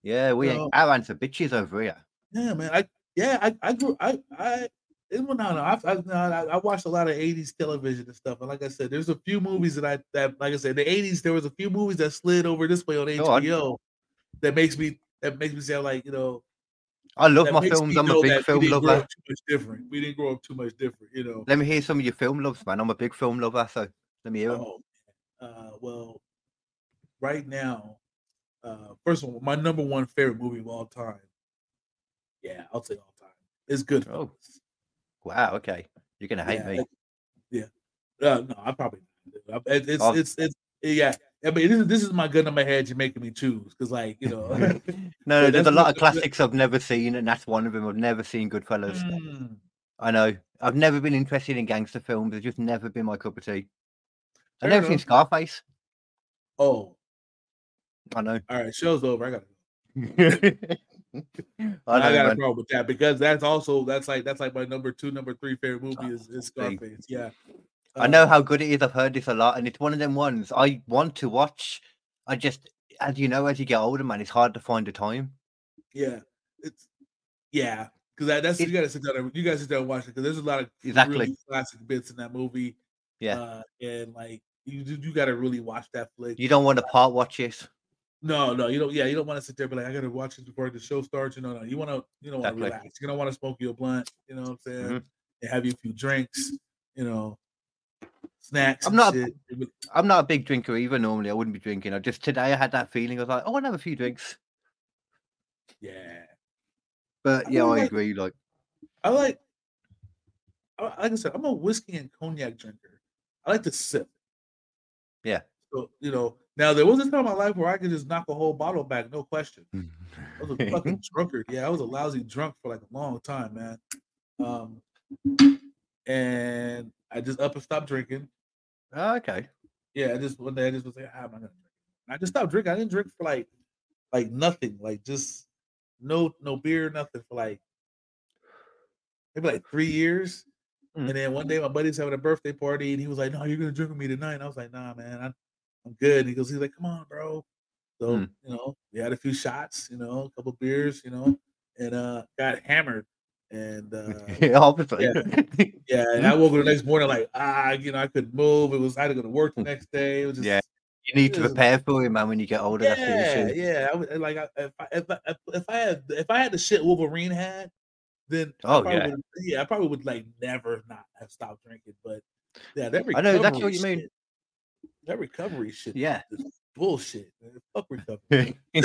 yeah we ain't our ants are bitches over here Yeah, man. I yeah, I, I grew I I it went on. I, I, I I watched a lot of '80s television and stuff, and like I said, there's a few movies that I that like I said, the '80s there was a few movies that slid over this way on. HBO that makes me that makes me sound like you know I love my films. I'm a big film lover. too much different. We didn't grow up too much different, you know. Let me hear some of your film loves, man. I'm a big film lover, so let me hear. Oh, uh, well, right now, uh, first of all, my number one favorite movie of all time. Yeah, I'll say all time. It's good. Oh. Wow, okay. You're gonna hate yeah, me. it- yeah. Uh, no, I probably. It- It's Oh. it's it's yeah. I mean, this is this is my gun in my head. You're making me choose because, like, you know. No, there's a lot of classics I've never seen, and that's one of them. I've never seen Goodfellas. Mm. I know. I've never been interested in gangster films. It's just never been my cup of tea. I've never seen. Scarface. Oh, I know. all right. Show's over. I got. I I, know, got a problem with that because that's also that's like that's like my number two, number three favorite movie is, is. Scarface. Yeah. I know Um, how good it is. I've heard this a lot, and it's one of them ones I want to watch. I just, as you know, as you get older, man, it's hard to find the time. Yeah, it's yeah, because that, that's It- you gotta sit down. And, you gotta sit down and watch it because there's a lot of Exactly. really classic bits in that movie. Yeah. uh, and like you you you gotta really watch that flick. You don't want to part watch it. No, no, you don't. Yeah, you don't want to sit there be like, I gotta watch this before the show starts. You know, no, you want to you don't want to relax. You're gonna want to smoke your blunt. You know what I'm saying? Mhm. And have you a few drinks. You know, snacks. I'm not- Shit. I'm not a big drinker either. Normally, I wouldn't be drinking. I just today I had that feeling. I was like, oh, I want to have a few drinks. Yeah, But I yeah, I like- agree. Like, I like. I- Like I said, I'm a whiskey and cognac drinker. I like to sip. Yeah. So you know, now there was a time in my life where I could just knock a whole bottle back, no question. I was a fucking drunkard. Yeah, I was a lousy drunk for like a long time, man. Um, and I just up and stopped drinking. oh, okay. Yeah, I just one day I just was like, ah, I'm not gonna drink. I just stopped drinking. I didn't drink for like, like nothing, like just no no beer, nothing for like maybe like three years. Mm. And then one day my buddy's having a birthday party, and he was like, "No, you're gonna drink with me tonight." And I was like, "Nah, man, I'm, I'm good." And he goes, "He's like, come on, bro." So Mm. you know, we had a few shots, you know, a couple beers, you know, and uh got hammered. And uh Obviously. yeah, and I woke up the next morning like ah, you know, I couldn't move. It was I had to go to work the next day. It was just Mm. Yeah, you need to prepare for it, man. When you get older, yeah, yeah. I like I, if I, if I if I had if I had the shit Wolverine had, then I Oh, probably yeah. would, yeah, I probably would like never not have stopped drinking. But yeah, that I know exactly what recovery you mean. shit- That recovery shit, Yeah. bullshit. Man. Fuck recovery.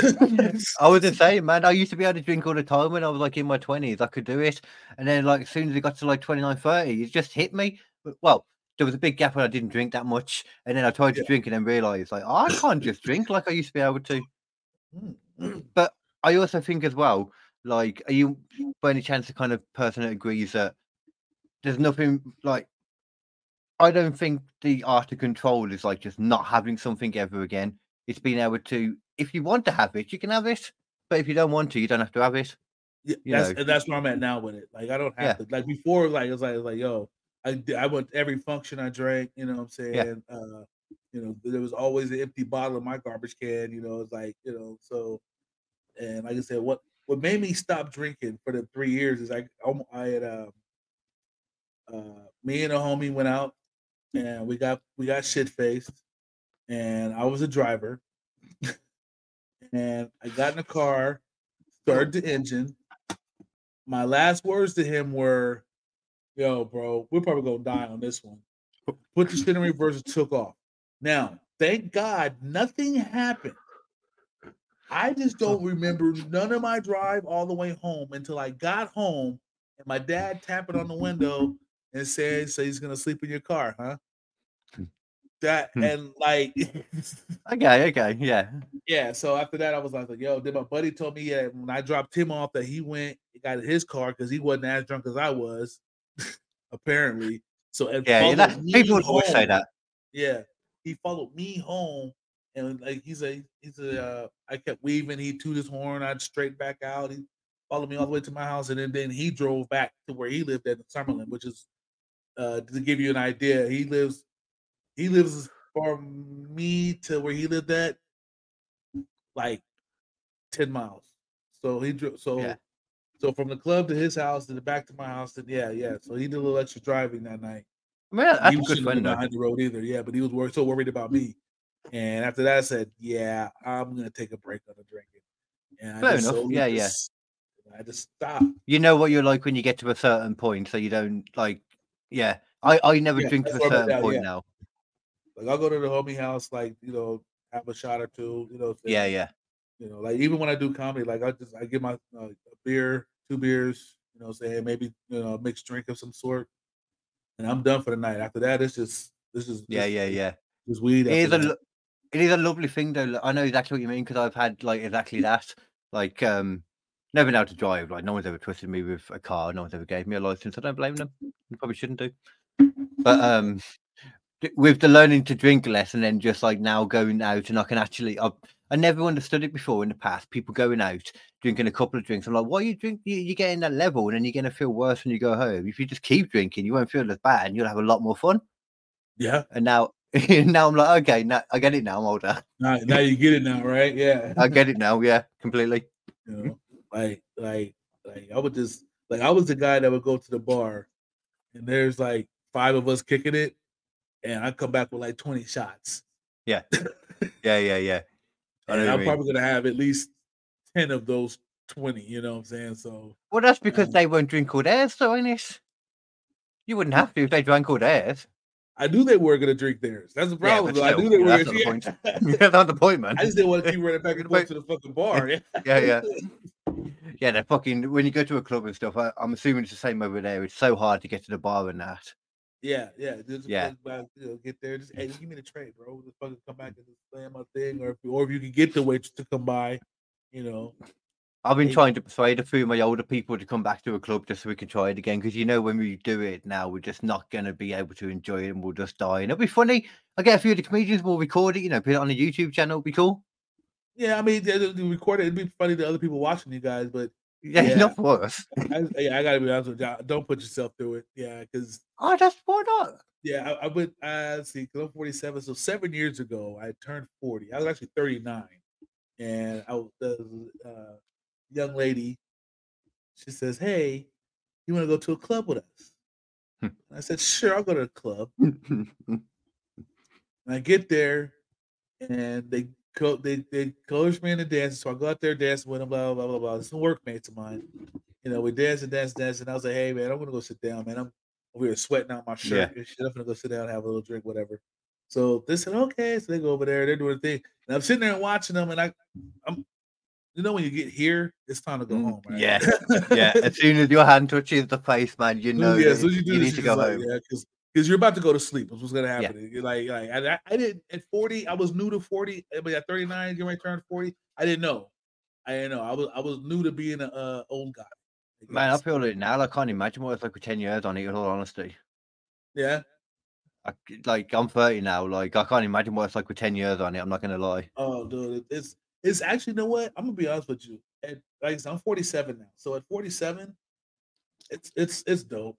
I was the same, man. I used to be able to drink all the time when I was like in my 20s. I could do it. And then, like, as soon as it got to like 29, 30, it just hit me. Well, there was a big gap when I didn't drink that much. And then I tried to Yeah. drink and then realized, like, oh, I can't just drink like I used to be able to. Mm. But I also think as well, like, are you by any chance the kind of person that agrees that there's nothing like, I don't think the art of control is like just not having something ever again. It's being able to, if you want to have it, you can have it. But if you don't want to, you don't have to have it. Yeah, that's know. that's where I'm at now with it. Like I don't have to like before. Like it was like, it was like yo, I I went every function I drank. You know what I'm saying? Uh, you know, there was always an empty bottle in my garbage can. You know, it's like you know, so and like I said, what what made me stop drinking for the three years is I I had um uh me and a homie went out and we got we got shit faced and I was a driver and I got in the car, started the engine. My last words to him were, "Yo, bro, we're probably gonna die on this one." Put the shit in reverse and took off. Now, thank God, nothing happened. I just don't remember none of my drive all the way home until I got home and my dad tapping on the window and said, "So he's gonna sleep in your car, huh?" That Hmm. and like Okay, okay, yeah. yeah, so after that, I was like, yo, then my buddy told me yeah, when I dropped him off that he went, he got his car because he wasn't as drunk as I was, apparently. So yeah that, people would always say that. Yeah, he followed me home, and like he's a he's a uh, I kept weaving. He tooted his horn. I'd straight back out. He followed me all the way to my house, and then then he drove back to where he lived at in Summerlin, which is uh to give you an idea. He lives he lives from me to where he lived at like ten miles. So he drove. So Yeah. So from the club to his house to the back to my house, then yeah, yeah. So he did a little extra driving that night. That's he was good shouldn't have friend been though. behind the road either. Yeah, but he was wor- so worried about me. And after that, I said, "Yeah, I'm gonna take a break on the drinking." And I Fair just enough. Yeah, yeah. I just stopped. You know what you're like when you get to a certain point, so you don't like. Yeah, I I never Yeah, drink to a that's where I'm at certain now, point yeah. now. Like I'll go to the homie house, like you know, have a shot or two. You know, Yeah, yeah. You know, like even when I do comedy, like I just I get my uh, a beer, two beers. You know, say maybe you know a mixed drink of some sort, and I'm done for the night. After that, it's just this is Yeah, yeah, yeah. Just weed. It is after a that. It is a lovely thing though. I know exactly what you mean because I've had like exactly that. Like um never been able to drive, like no one's ever twisted me with a car, no one's ever gave me a license. I don't blame them. You probably shouldn't do. But um with the learning to drink less and then just like now going out and I can actually I've, I never understood it before in the past. People going out drinking a couple of drinks. I'm like, why are you drink? You're getting that level, and then you're gonna feel worse when you go home. If you just keep drinking, you won't feel as bad, and you'll have a lot more fun. Yeah. And now, now I'm like, okay, now I get it now. I'm older. Now, now you get it now, right? Yeah. I get it now. Yeah, completely. You know, like, like, like I would just like I was the guy that would go to the bar, and there's like five of us kicking it, and I come back with like twenty shots, Yeah, yeah, yeah, yeah. and I'm mean. probably gonna have at least ten of those twenty. You know what I'm saying? So Well, that's because um, they won't drink all theirs, so Ines. You wouldn't have to if they drank all theirs. I knew they were gonna drink theirs. That's the problem. though. I knew they yeah, were. that's not the Gonna, point. yeah. That's not the point, man. I just didn't want to keep running back and forth to the fucking bar. Yeah. Yeah, yeah. Yeah, they're fucking. When you go to a club and stuff, I, I'm assuming it's the same over there. It's so hard to get to the bar and that. Yeah, yeah. Just Yeah. you know, get there. Just hey, give me the tray, bro. Just fucking come back and just slam my thing, or if you, or if you can get the waitress to come by, you know. I've been trying to persuade a few of my older people to come back to a club just so we can try it again. Because you know, when we do it now, we're just not going to be able to enjoy it and we'll just die. And it'll be funny. I get a few of the comedians, we'll record it, you know, put it on a YouTube channel. It'll be cool. Yeah, I mean, they record it. It'd be funny to other people watching you guys, but Yeah, Yeah. not for us. I, yeah, I gotta be honest with you. Don't put yourself through it. Yeah, because Oh, that's why not? yeah, I, I went. Uh, let's see, because I'm 47. So seven years ago, I turned 40. I was actually 39, and I was the uh, young lady. She says, "Hey, you want to go to a club with us?" Hmm. And I said, "Sure, I'll go to the club." And I get there, and they co- they they coach me in the dance. So I go out there dancing with them. Blah blah blah blah. Some workmates of mine. You know, we dance and dance, dance, and I was like, "Hey man, I'm gonna go sit down, man. I'm we were sweating out my shirt and shit. I'm gonna go sit down, have a little drink, whatever." So they said, "Okay." So they go over there. They're doing the thing, and I'm sitting there and watching them, and I, I'm, you know, when you get here, it's time to go Mm, home. Right? yeah, Yeah, as soon as your hand touches the face, man, you know yeah, that as soon as you you, need to go like, home. yeah, because because you're about to go to sleep. That's what's gonna happen. You're like, like I, I- didn't at 40. I was new to 40, eh, but at 39, getting ready to turn 40. I didn't know. I didn't know. I was I was new to being a uh, old guy. Man, I feel it now. I can't imagine what it's like with 10 years on it, in all honesty. yeah. I, like, I'm 30 now. Like, I can't imagine what it's like with 10 years on it. I'm not going to lie. Oh, dude, it's it's actually you know what? I'm gonna be honest with you. At like I'm 47 now. So at 47, it's it's it's dope.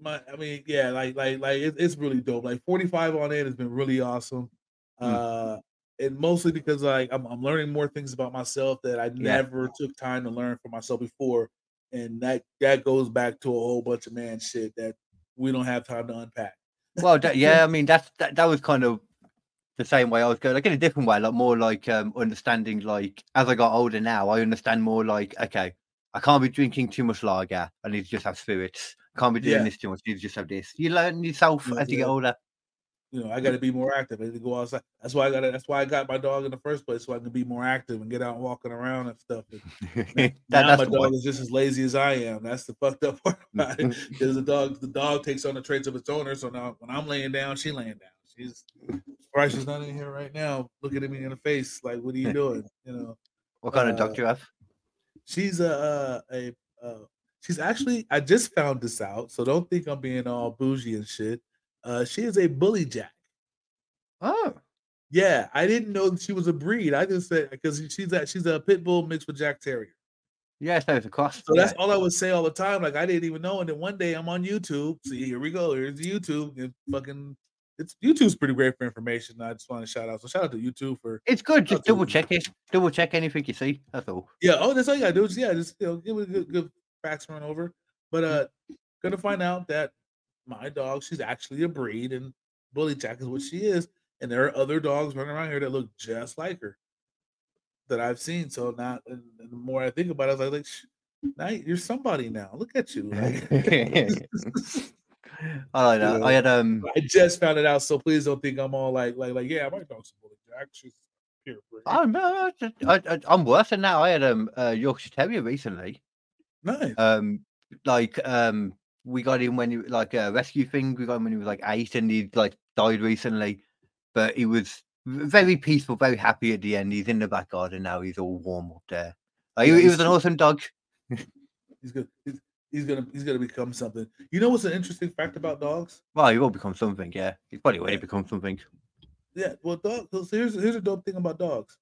My I mean, yeah, like like like it, it's really dope. Like 45 on it has been really awesome. Mm. Uh and mostly because like I'm I'm learning more things about myself that I Yeah. never took time to learn for myself before. And that that goes back to a whole bunch of man shit that we don't have time to unpack. Well, that, yeah, I mean, that's that, that was kind of the same way I was going, like in a different way, like more like um understanding, like as I got older now, I understand more like, okay, I can't be drinking too much lager. I need to just have spirits. Can't be doing Yeah. this too much. I need to just have this. You learn yourself Yeah, as you get older. you know, I got to be more active. I need to go outside. That's why I got. That's why I got my dog in the first place, so I can be more active and get out walking around and stuff. And that, now that's my dog point. is just as lazy as I am. That's the fucked up part about it. Because the dog, the dog takes on the traits of its owner. So now, when I'm laying down, she laying down. She's surprised she's not in here right now, looking at me in the face like, "What are you doing?" You know. What kind of uh, dog do you have? She's a a, a uh, she's actually. I just found this out, so don't think I'm being all bougie and shit. Uh, she is a bully jack. Oh, Yeah, I didn't know that she was a breed. I just said because she's that she's a pit bull mixed with Jack Terrier. yes, there's a cross. So yeah. that's all I would say all the time. Like I didn't even know. And then one day I'm on YouTube. See, here we go. Here's YouTube. And fucking it's YouTube's pretty great for information. I just want to shout out. So shout out to YouTube for It's good. Just double check it. Double check anything you see. That's all. yeah. Oh, that's all you gotta do. Is, yeah, just you know, give it a good, good facts run over. But uh, gonna find out that my dog, she's actually a breed, and Bully Jack is what she is. And there are other dogs running around here that look just like her that I've seen. So now, and, and the more I think about it, I was like, "Sh- now you're somebody now. Look at you. Like, I like that. Yeah. I had um I just found it out, so please don't think I'm all like, like, like, yeah, my dog's a Bully Jack. She's pure breed. I don't know. I, I, I'm worse than that. I had um a Yorkshire Terrier recently. nice. Um, like um, we got him when he like a rescue thing. We got him when he was like eight, and he like died recently. But he was very peaceful, very happy at the end. He's in the back garden now. He's all warm up there. Uh, he, Yeah, he he's was an awesome dog. He's gonna he's, he's gonna he's gonna become something. You know what's an interesting fact about dogs? Well, he will become something. Yeah, he's probably already Yeah. become something. Yeah, well, dogs. So here's here's a dope thing about dogs.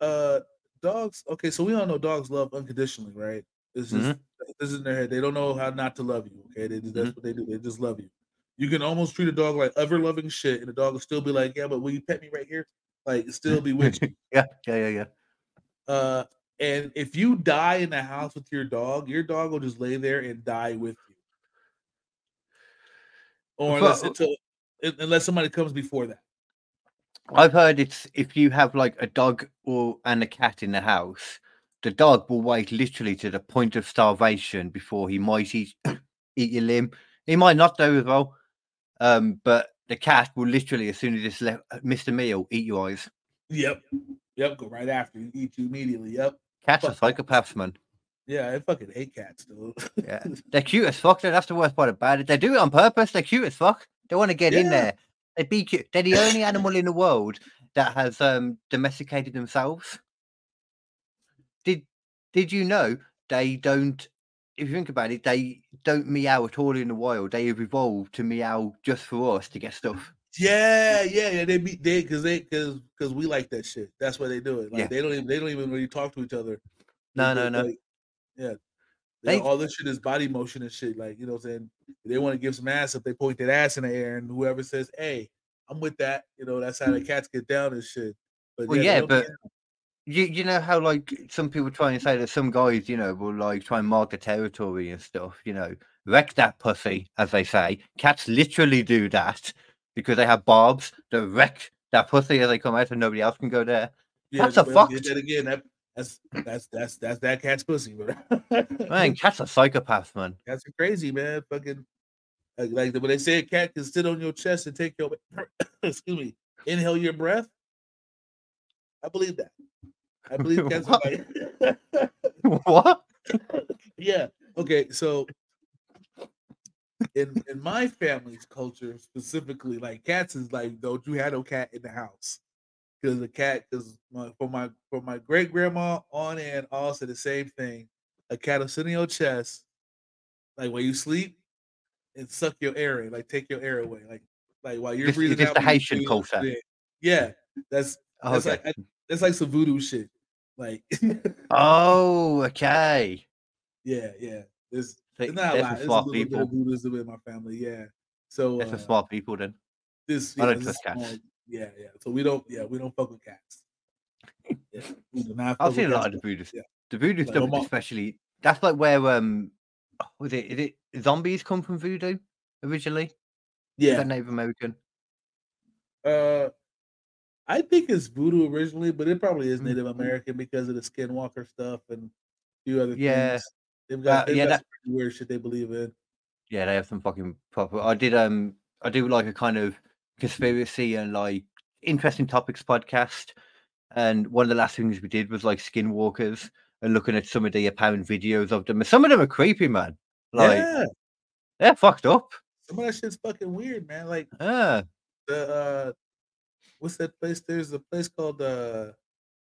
Uh, dogs. Okay, so we all know dogs love unconditionally, right? This is Mhm. this is in their head. They don't know how not to love you. Okay, they that's Mhm. what they do. They just love you. You can almost treat a dog like ever loving shit, and the dog will still be like, "Yeah, but will you pet me right here?" Like still be with you. Yeah, yeah, yeah, yeah. Uh, and if you die in the house with your dog, your dog will just lay there and die with you. Or unless until, unless somebody comes before that. I've heard it's if you have like a dog or and a cat in the house, the dog will wait literally to the point of starvation before he might eat eat your limb. He might not though as well. Um, but the cat will literally, as soon as it's left, missed a meal, eat your eyes. Yep. Yep. Go right after you eat you immediately. Yep. Cats are psychopaths, man. Yeah, I fucking hate cats, dude. Yeah, they're cute as fuck. Though. That's the worst part about it. They do it on purpose. They're cute as fuck. They want to get in there. They be cute. They're the only animal in the world that has um domesticated themselves. Did Did you know they don't? If you think about it, they don't meow at all in the wild. They have evolved to meow just for us to get stuff. Yeah, yeah, yeah. They be they because they because because we like that shit. That's why they do it. Like Yeah. they don't even they don't even really talk to each other. No, no, no. like, yeah. They- all this shit is body motion and shit. Like, you know what I'm saying? If they want to give some ass if they point that ass in the air, and whoever says, Hey, I'm with that, you know, that's how the cats get down and shit. But Well, they yeah, but care. you you know how like some people try and say that some guys, you know, will like try and mark a territory and stuff, you know, wreck that pussy, as they say. Cats literally do that because they have barbs that wreck that pussy as they come out and nobody else can go there. yeah, cats are fucked. Then again, that that's that's that's that's that cat's pussy, bro. Man, cats are psychopaths, man. Cats are crazy, man. Fucking like, like when they say a cat can sit on your chest and take your excuse me, inhale your breath. I believe that. I believe cats What? what? yeah. Okay, so in in my family's culture specifically, like cats is like don't you have no cat in the house because a cat because for my for my great grandma on and all said the same thing. A cat will sit on your chest, like when you sleep, and suck your air in, like take your air away, like like while you're This- breathing this out. the Haitian culture. in. Yeah, that's oh, that's Okay. like that's like some voodoo shit. Like Oh, okay. yeah, yeah. There's It's not a they're lot. There's a little bit people. of Buddhism in my family. Yeah. So some uh, smart people then. this, I yeah, don't this is trust cats. small- Yeah, yeah. So we don't. Yeah, we don't fuck with cats. Yeah, we do not I've seen a lot of the voodoo. Yeah. The voodoo Like, especially. That's like where um, was it? Is it zombies come from voodoo originally? Yeah. Native American? Uh, I think it's voodoo originally, but it probably is Mm. Native American because of the Skinwalker stuff and a few other Yeah. things. They've got, Uh, they've yeah, got that- weird shit they believe in. Yeah, they have some fucking proper. I did um, I do like a kind of conspiracy and like interesting topics podcast. And one of the last things we did was like skinwalkers and looking at some of the apparent videos of them. And some of them are creepy, man. Like yeah, they're fucked up. some of that shit's fucking weird, man. Like Yeah. the uh, what's that place? There's a place called uh,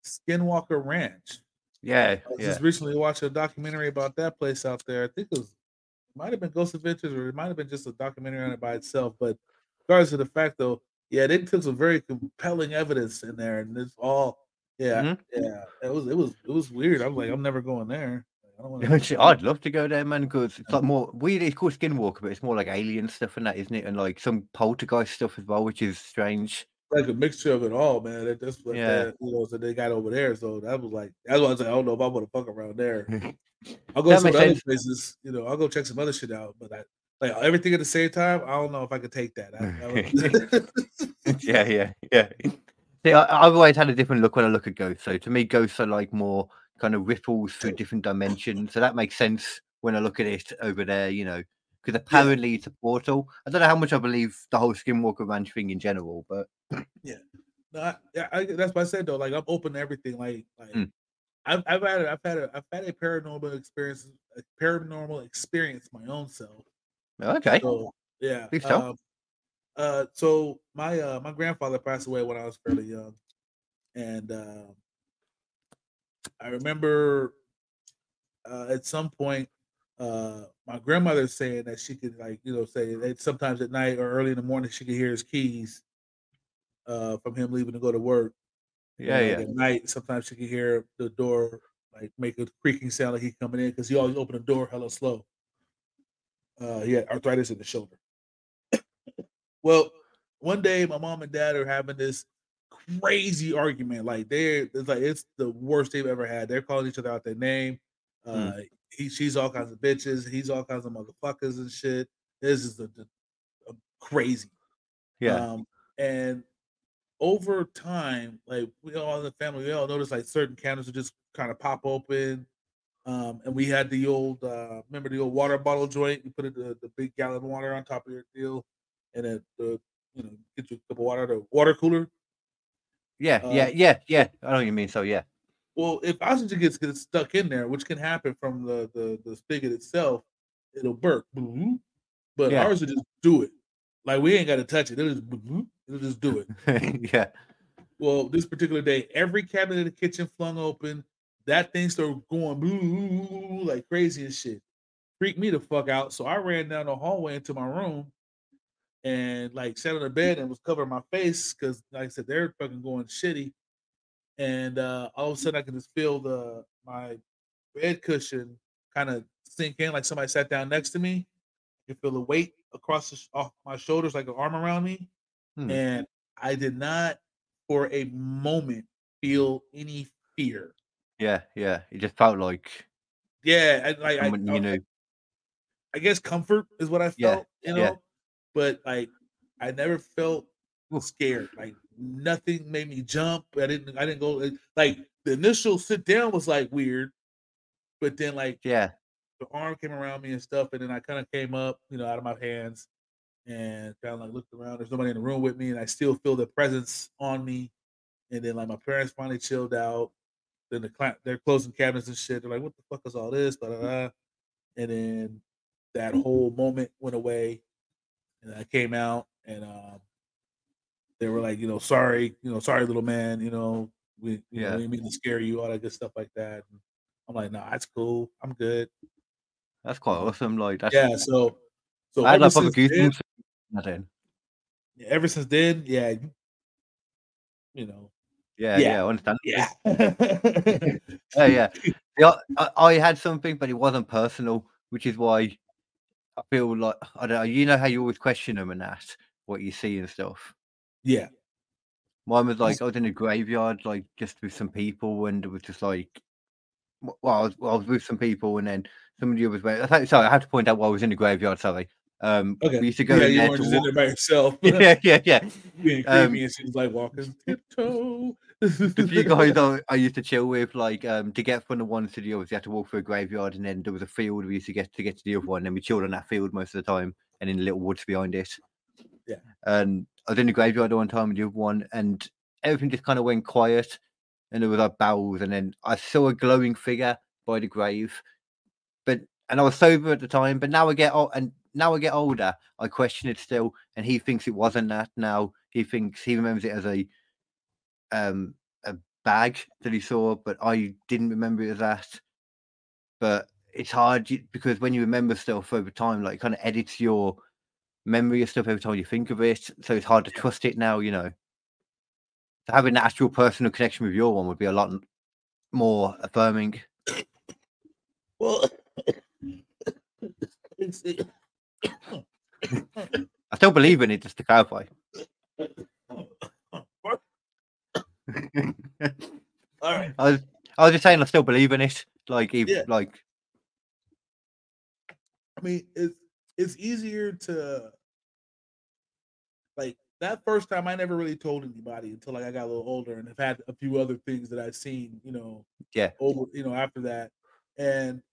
Skinwalker Ranch. Yeah. I Yeah. just recently watched a documentary about that place out there. I think it was it might have been Ghost Adventures or it might have been just a documentary on it by itself. But regardless of the fact though, yeah, they took some very compelling evidence in there, and it's all yeah, Mhm. yeah. It was it was it was weird. I'm like, I'm never going there. I don't want to. I'd love to go there, man, because it's like more weird. It's called Skinwalker, but it's more like alien stuff and that, isn't it? And like some poltergeist stuff as well, which is strange. Like a mixture of it all, man. That, that's what Yeah. that, you know, so they got over there. So that was like that's why I was like, I don't know if I want to fuck around there. I'll go That some other sense. places, you know, I'll go check some other shit out. But I like everything at the same time, I don't know if I could take that. I, I yeah, yeah, yeah. See, I, I've always had a different look when I look at ghosts. So to me, ghosts are like more kind of ripples through different dimensions. So that makes sense when I look at it over there, you know, because apparently it's a portal. I don't know how much I believe the whole Skinwalker Ranch thing in general, but No, I, yeah, I, that's what I said though. Like I'm open to everything. Like, like Mm. I've, I've had, a, I've had, a, I've had a paranormal experience, a paranormal experience my own self. okay. So yeah. Tell. Um, uh, so my uh my grandfather passed away when I was fairly young, and um I remember uh, at some point uh my grandmother saying that she could like you know say that sometimes at night or early in the morning she could hear his keys uh from him leaving to go to work. Yeah, like, yeah. At night, sometimes she can hear the door like make a creaking sound like he coming in because he always open the door hella slow. Uh, he had arthritis in the shoulder. well, one day my mom and dad are having this crazy argument. Like they're it's like it's the worst they've ever had. They're calling each other out their name. Uh, Hmm. he, she's all kinds of bitches. He's all kinds of motherfuckers and shit. This is the, the, uh, crazy. Yeah. Um, and over time, like we all in the family, we all noticed like certain cabinets would just kind of pop open. Um, and we had the old, uh, remember the old water bottle joint? You put it the, the big gallon of water on top of your deal, and then the you know get you a cup of water, the water cooler. yeah, uh, yeah, yeah, yeah. I know what you mean. So yeah. Well, if oxygen gets, gets stuck in there, which can happen from the the, the spigot itself, it'll burp. But Yeah. ours would just do it. Like we ain't got to touch it. It'll just, it'll just do it. yeah. Well, this particular day, every cabinet in the kitchen flung open. That thing started going like crazy and shit. Freaked me the fuck out. So I ran down the hallway into my room and like sat on the bed and was covering my face because, like I said, they're fucking going shitty. And uh all of a sudden, I could just feel the my bed cushion kind of sink in, like somebody sat down next to me. You feel the weight across the, off my shoulders, like an arm around me Hmm. and I did not for a moment feel any fear. Yeah, yeah. It just felt like Yeah, I, like I, you I- knew. I guess comfort is what I Yeah, felt, you know. yeah. But like, I never felt scared. Like nothing made me jump. I didn't. I didn't go like- like the initial sit down was like weird, but then like Yeah. The arm came around me and stuff, and then I kind of came up, you know, out of my hands, and kind of like looked around. There's nobody in the room with me, and I still feel the presence on me. And then like my parents finally chilled out. Then the cla- they're closing cabinets and shit. They're like, "What the fuck is all this?" Blah, blah, blah. And then that whole moment went away, and I came out, and um, they were like, you know, sorry, you know, sorry, little man, you know, we, you know, we didn't mean to scare you, all that good stuff like that. And I'm like, nah, that's cool. I'm good. That's quite mm-hmm. awesome. Like that's Yeah, so so I had ever like proper since then, in. ever since then, yeah, you- know, Yeah, Yeah. yeah, I understand. yeah, Yeah, yeah. Yeah, I, I had something, but it wasn't personal, which is why I feel like I don't know. You know how you always question them and that what you see and stuff. yeah, Mine was like I was in a graveyard, like just with some people, and it was just like, well, I was, well, I was with some people, and then somebody was. I thought, sorry, I have to point out why I was in the graveyard. Sorry. Um, okay. we used to go yeah, in you there to just in there by yourself. yeah, yeah, yeah. being creepy, um, and she's like walking tiptoe. the few guys I, I used to chill with, like um, to get from the one to the other, you had to walk through a graveyard, and then there was a field we used to get to get to the other one. And then we chilled on that field most of the time, and in the little woods behind it. Yeah. And I was in the graveyard one time with the other one, and everything just kind of went quiet, and there was like bells, and then I saw a glowing figure by the grave, but and I was sober at the time, but now I get old, and now I get older, I question it still, and he thinks it wasn't that. Now he thinks he remembers it as a um a bag that he saw, but I didn't remember it as that. But it's hard because when you remember stuff over time, like it kind of edits your memory of stuff every time you think of it. So it's hard to trust it now, you know. Having an actual personal connection with your one would be a lot more affirming. Well, I still believe in it, just to clarify. all right. I was, I was just saying, I still believe in it. Like, even, Yeah. like, I mean, it's it's easier to that first time. I never really told anybody until like I got a little older and have had a few other things that I've seen. You know, Yeah. over you know after that, and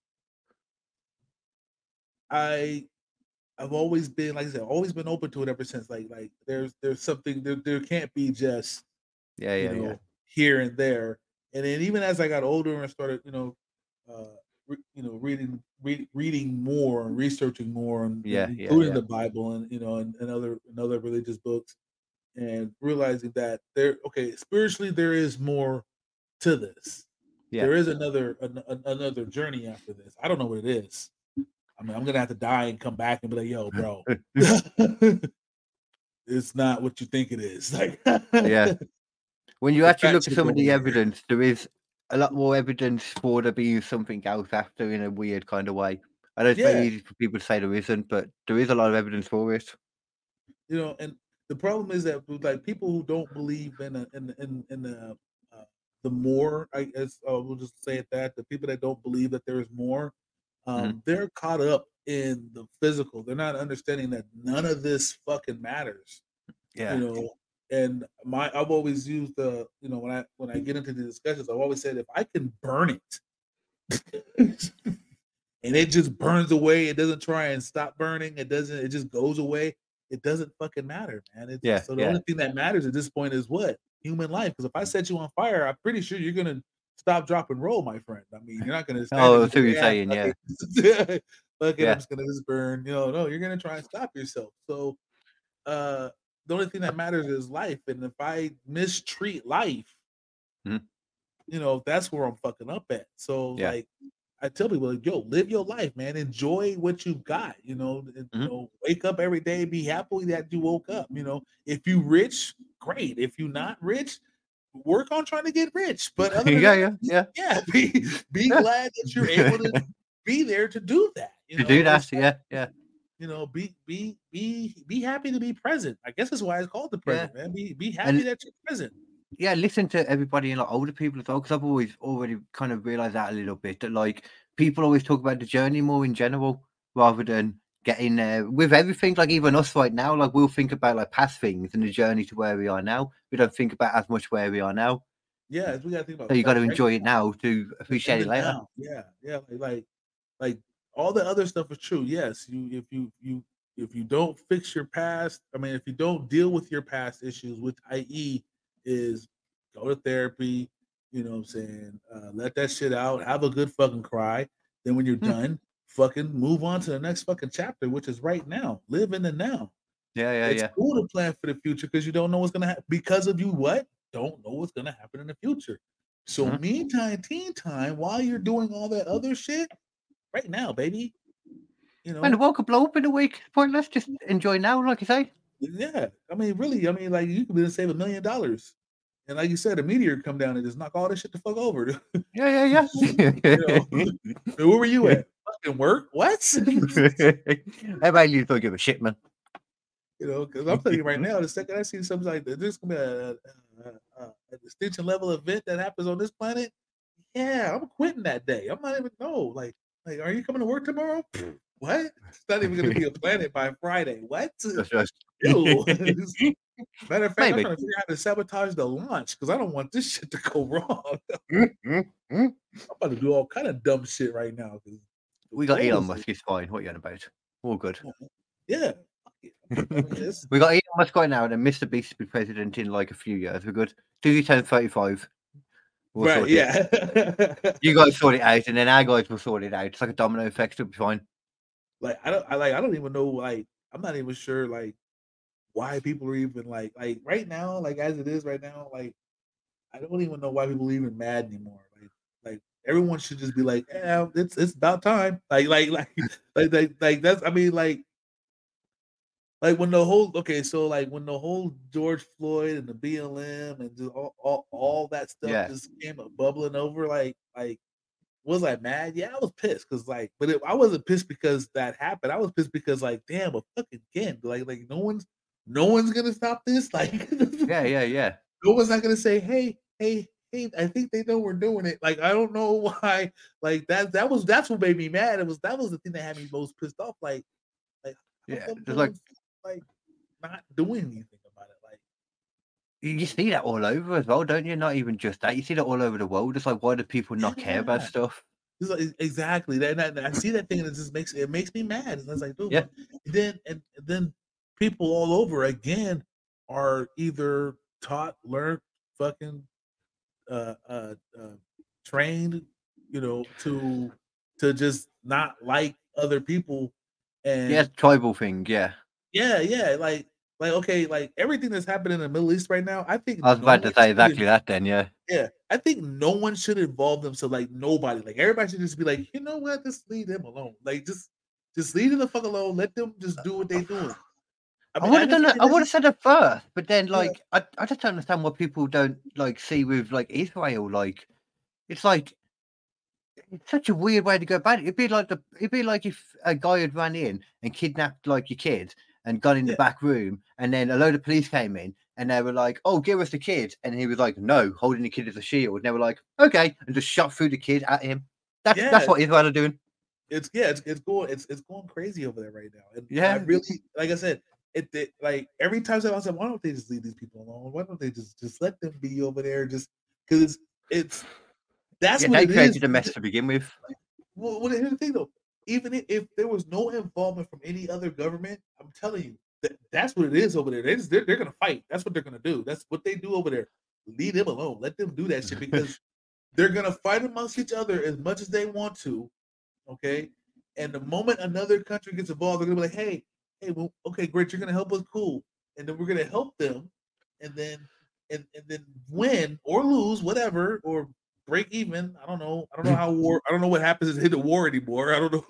I I've always been like I said, always been open to it ever since. Like like there's there's something there there can't be just yeah, you yeah, know yeah. here and there. And then even as I got older and started, you know, uh, re- you know, reading read, reading more and researching more, and Yeah, and yeah, including yeah. the Bible and you know and, and other and other religious books, and realizing that there, okay, spiritually there is more to this. Yeah. There is another an, an- another journey after this. I don't know what it is. I mean, I'm gonna have to die and come back and be like, "Yo, bro, it's not what you think it is." Like, Yeah. When you actually look at some of the evidence, there is a lot more evidence for there being something else after in a weird kind of way. I know it's Yeah. very easy for people to say there isn't, but there is a lot of evidence for it. you know and the problem is that like people who don't believe in a, in in in the uh, the more i guess uh, we'll just say it that the people that don't believe that there is more um Mm-hmm. they're caught up in the physical they're not understanding that none of this fucking matters Yeah. you know and my i've always used the you know when i when i get into the discussions i've always said if i can burn it and it just burns away it doesn't try and stop burning it doesn't it just goes away it doesn't fucking matter man it's, Yeah, so the yeah. only thing that matters at this point is what human life because if i set you on fire i'm pretty sure you're gonna stop drop and roll my friend i mean you're not gonna stand Oh, and what you're saying, yeah. fuck it, Yeah. i'm just gonna just burn you know no you're gonna try and stop yourself so uh the only thing that matters is life and if i mistreat life Mhm. you know that's where i'm fucking up at so Yeah. like i tell people like yo live your life man enjoy what you've got you know and, you mm-hmm. know wake up every day be happy that you woke up you know if you rich great if you're not rich work on trying to get rich but other than yeah, that, yeah, yeah. yeah be be Yeah. glad that you're able to be there to do that you To know? do that, yeah, yeah. you know, be be be be happy to be present. I guess that's why it's called the present, man. Be be happy And- that you're present. Yeah, listen to everybody and like older people as well, because I've always already kind of realized that a little bit that like people always talk about the journey more in general rather than getting there with everything. Like even us right now, like we'll think about like past things and the journey to where we are now. We don't think about as much where we are now. Yeah, we gotta think about So you got to enjoy it now to appreciate it later. now. Yeah, yeah, like, like like all the other stuff is true. Yes, you if you you if you don't fix your past, I mean, if you don't deal with your past issues, which i.e. is go to therapy, you know what I'm saying, uh, let that shit out, have a good fucking cry. Then when you're Hmm. done, fucking move on to the next fucking chapter, which is right now. Live in the now. Yeah, yeah, it's yeah. cool to plan for the future because you don't know what's gonna happen because of you what don't know what's gonna happen in the future so Mhm. meantime teen time while you're doing all that other shit right now baby you know and the world could blow up in a week, pointless. Just enjoy now, like you say. Yeah i mean really i mean like you could be to save a million dollars and like you said a meteor come down and just knock all this shit the fuck over Yeah, yeah, yeah. you know? where were you at fucking work what Everybody you don't give a shit, man. You know, because I'm telling you right now, the second I see something like that, there's gonna be a, a, a, a distinction level event that happens on this planet. Yeah, I'm quitting that day. I'm not even know. like like, are you coming to work tomorrow? What? It's not even gonna be a planet by Friday. What? Ew. Matter of fact, Maybe. I'm trying to figure out how to sabotage the launch because I don't want this shit to go wrong. Mm-hmm. I'm about to do all kind of dumb shit right now. we got Elon Musk. He's fine. What are you on about? All good. Yeah. fuck it. I mean, it's- We got Elon Musk right now, and then MrBeast will be president in like a few years. We're good. Do you turn 35? We'll right, yeah. You guys sort it out, and then our guys will sort it out. It's like a domino effect. It'll be fine. Like I don't I like I don't even know like I'm not even sure like why people are even like like right now like as it is right now like I don't even know why people are even mad anymore like like everyone should just be like yeah it's it's about time like like like like like, like that's I mean like like when the whole okay so like when the whole George Floyd and the BLM and just all all, all that stuff Yeah. just came up bubbling over like like was I mad? Yeah, I was pissed because like, but it, I wasn't pissed because that happened. I was pissed because like, damn, a fucking again, like, like no one's, no one's gonna stop this. Like, yeah, yeah, yeah. No one's not gonna say, hey, hey, hey. I think they know we're doing it. Like, I don't know why. Like that, that was that's what made me mad. It was that was the thing that had me most pissed off. Like, like, yeah, just like, like not doing anything about it. Like, you see that all over as well, don't you? Not even just that. You see that all over the world. It's like, why do people not yeah. care about stuff? Like, exactly. That, that, I see that thing and it just makes it makes me mad. It's like, dude, yeah. And then and then people all over again are either taught, learned, fucking uh, uh, uh, trained, you know, to to just not like other people. And yeah, tribal thing. Yeah. Yeah, yeah. Like like okay, like everything that's happening in the Middle East right now, I think I was no about to say exactly that then, yeah. Yeah. I think no one should involve themselves, like nobody. Like everybody should just be like, you know what, just leave them alone. Like just just leave them the fuck alone. Let them just do what they're doing. I, mean, I would have done it. I would have said it first, but then like yeah. I, I just don't understand what people don't like see with like Israel. Like it's like it's such a weird way to go about it. It'd be like the it'd be like if a guy had run in and kidnapped like your kid and gone in yeah. the back room, and then a load of police came in and they were like, "Oh, give us the kid," and he was like, "No," holding the kid as a shield. And they were like, "Okay," and just shot through the kid at him. That's yeah. that's what Israel are doing. It's yeah, it's, it's going it's it's going crazy over there right now. And yeah, I really like I said, it, it like every time I said, why don't they just leave these people alone? Why don't they just just let them be over there? Just because it's it's that's yeah, what they created a mess to begin with. Well, well, here's the thing though. Even if, if there was no involvement from any other government, I'm telling you that that's what it is over there. They just, they're, they're gonna fight. That's what they're gonna do. That's what they do over there. Leave them alone. Let them do that shit because they're gonna fight amongst each other as much as they want to. Okay. And the moment another country gets involved, they're gonna be like, "Hey, hey, well, okay, great, you're gonna help us, cool, and then we're gonna help them, and then and, and then win or lose, whatever, or break even. I don't know. I don't know how war. I don't know what happens in the war anymore. I don't know.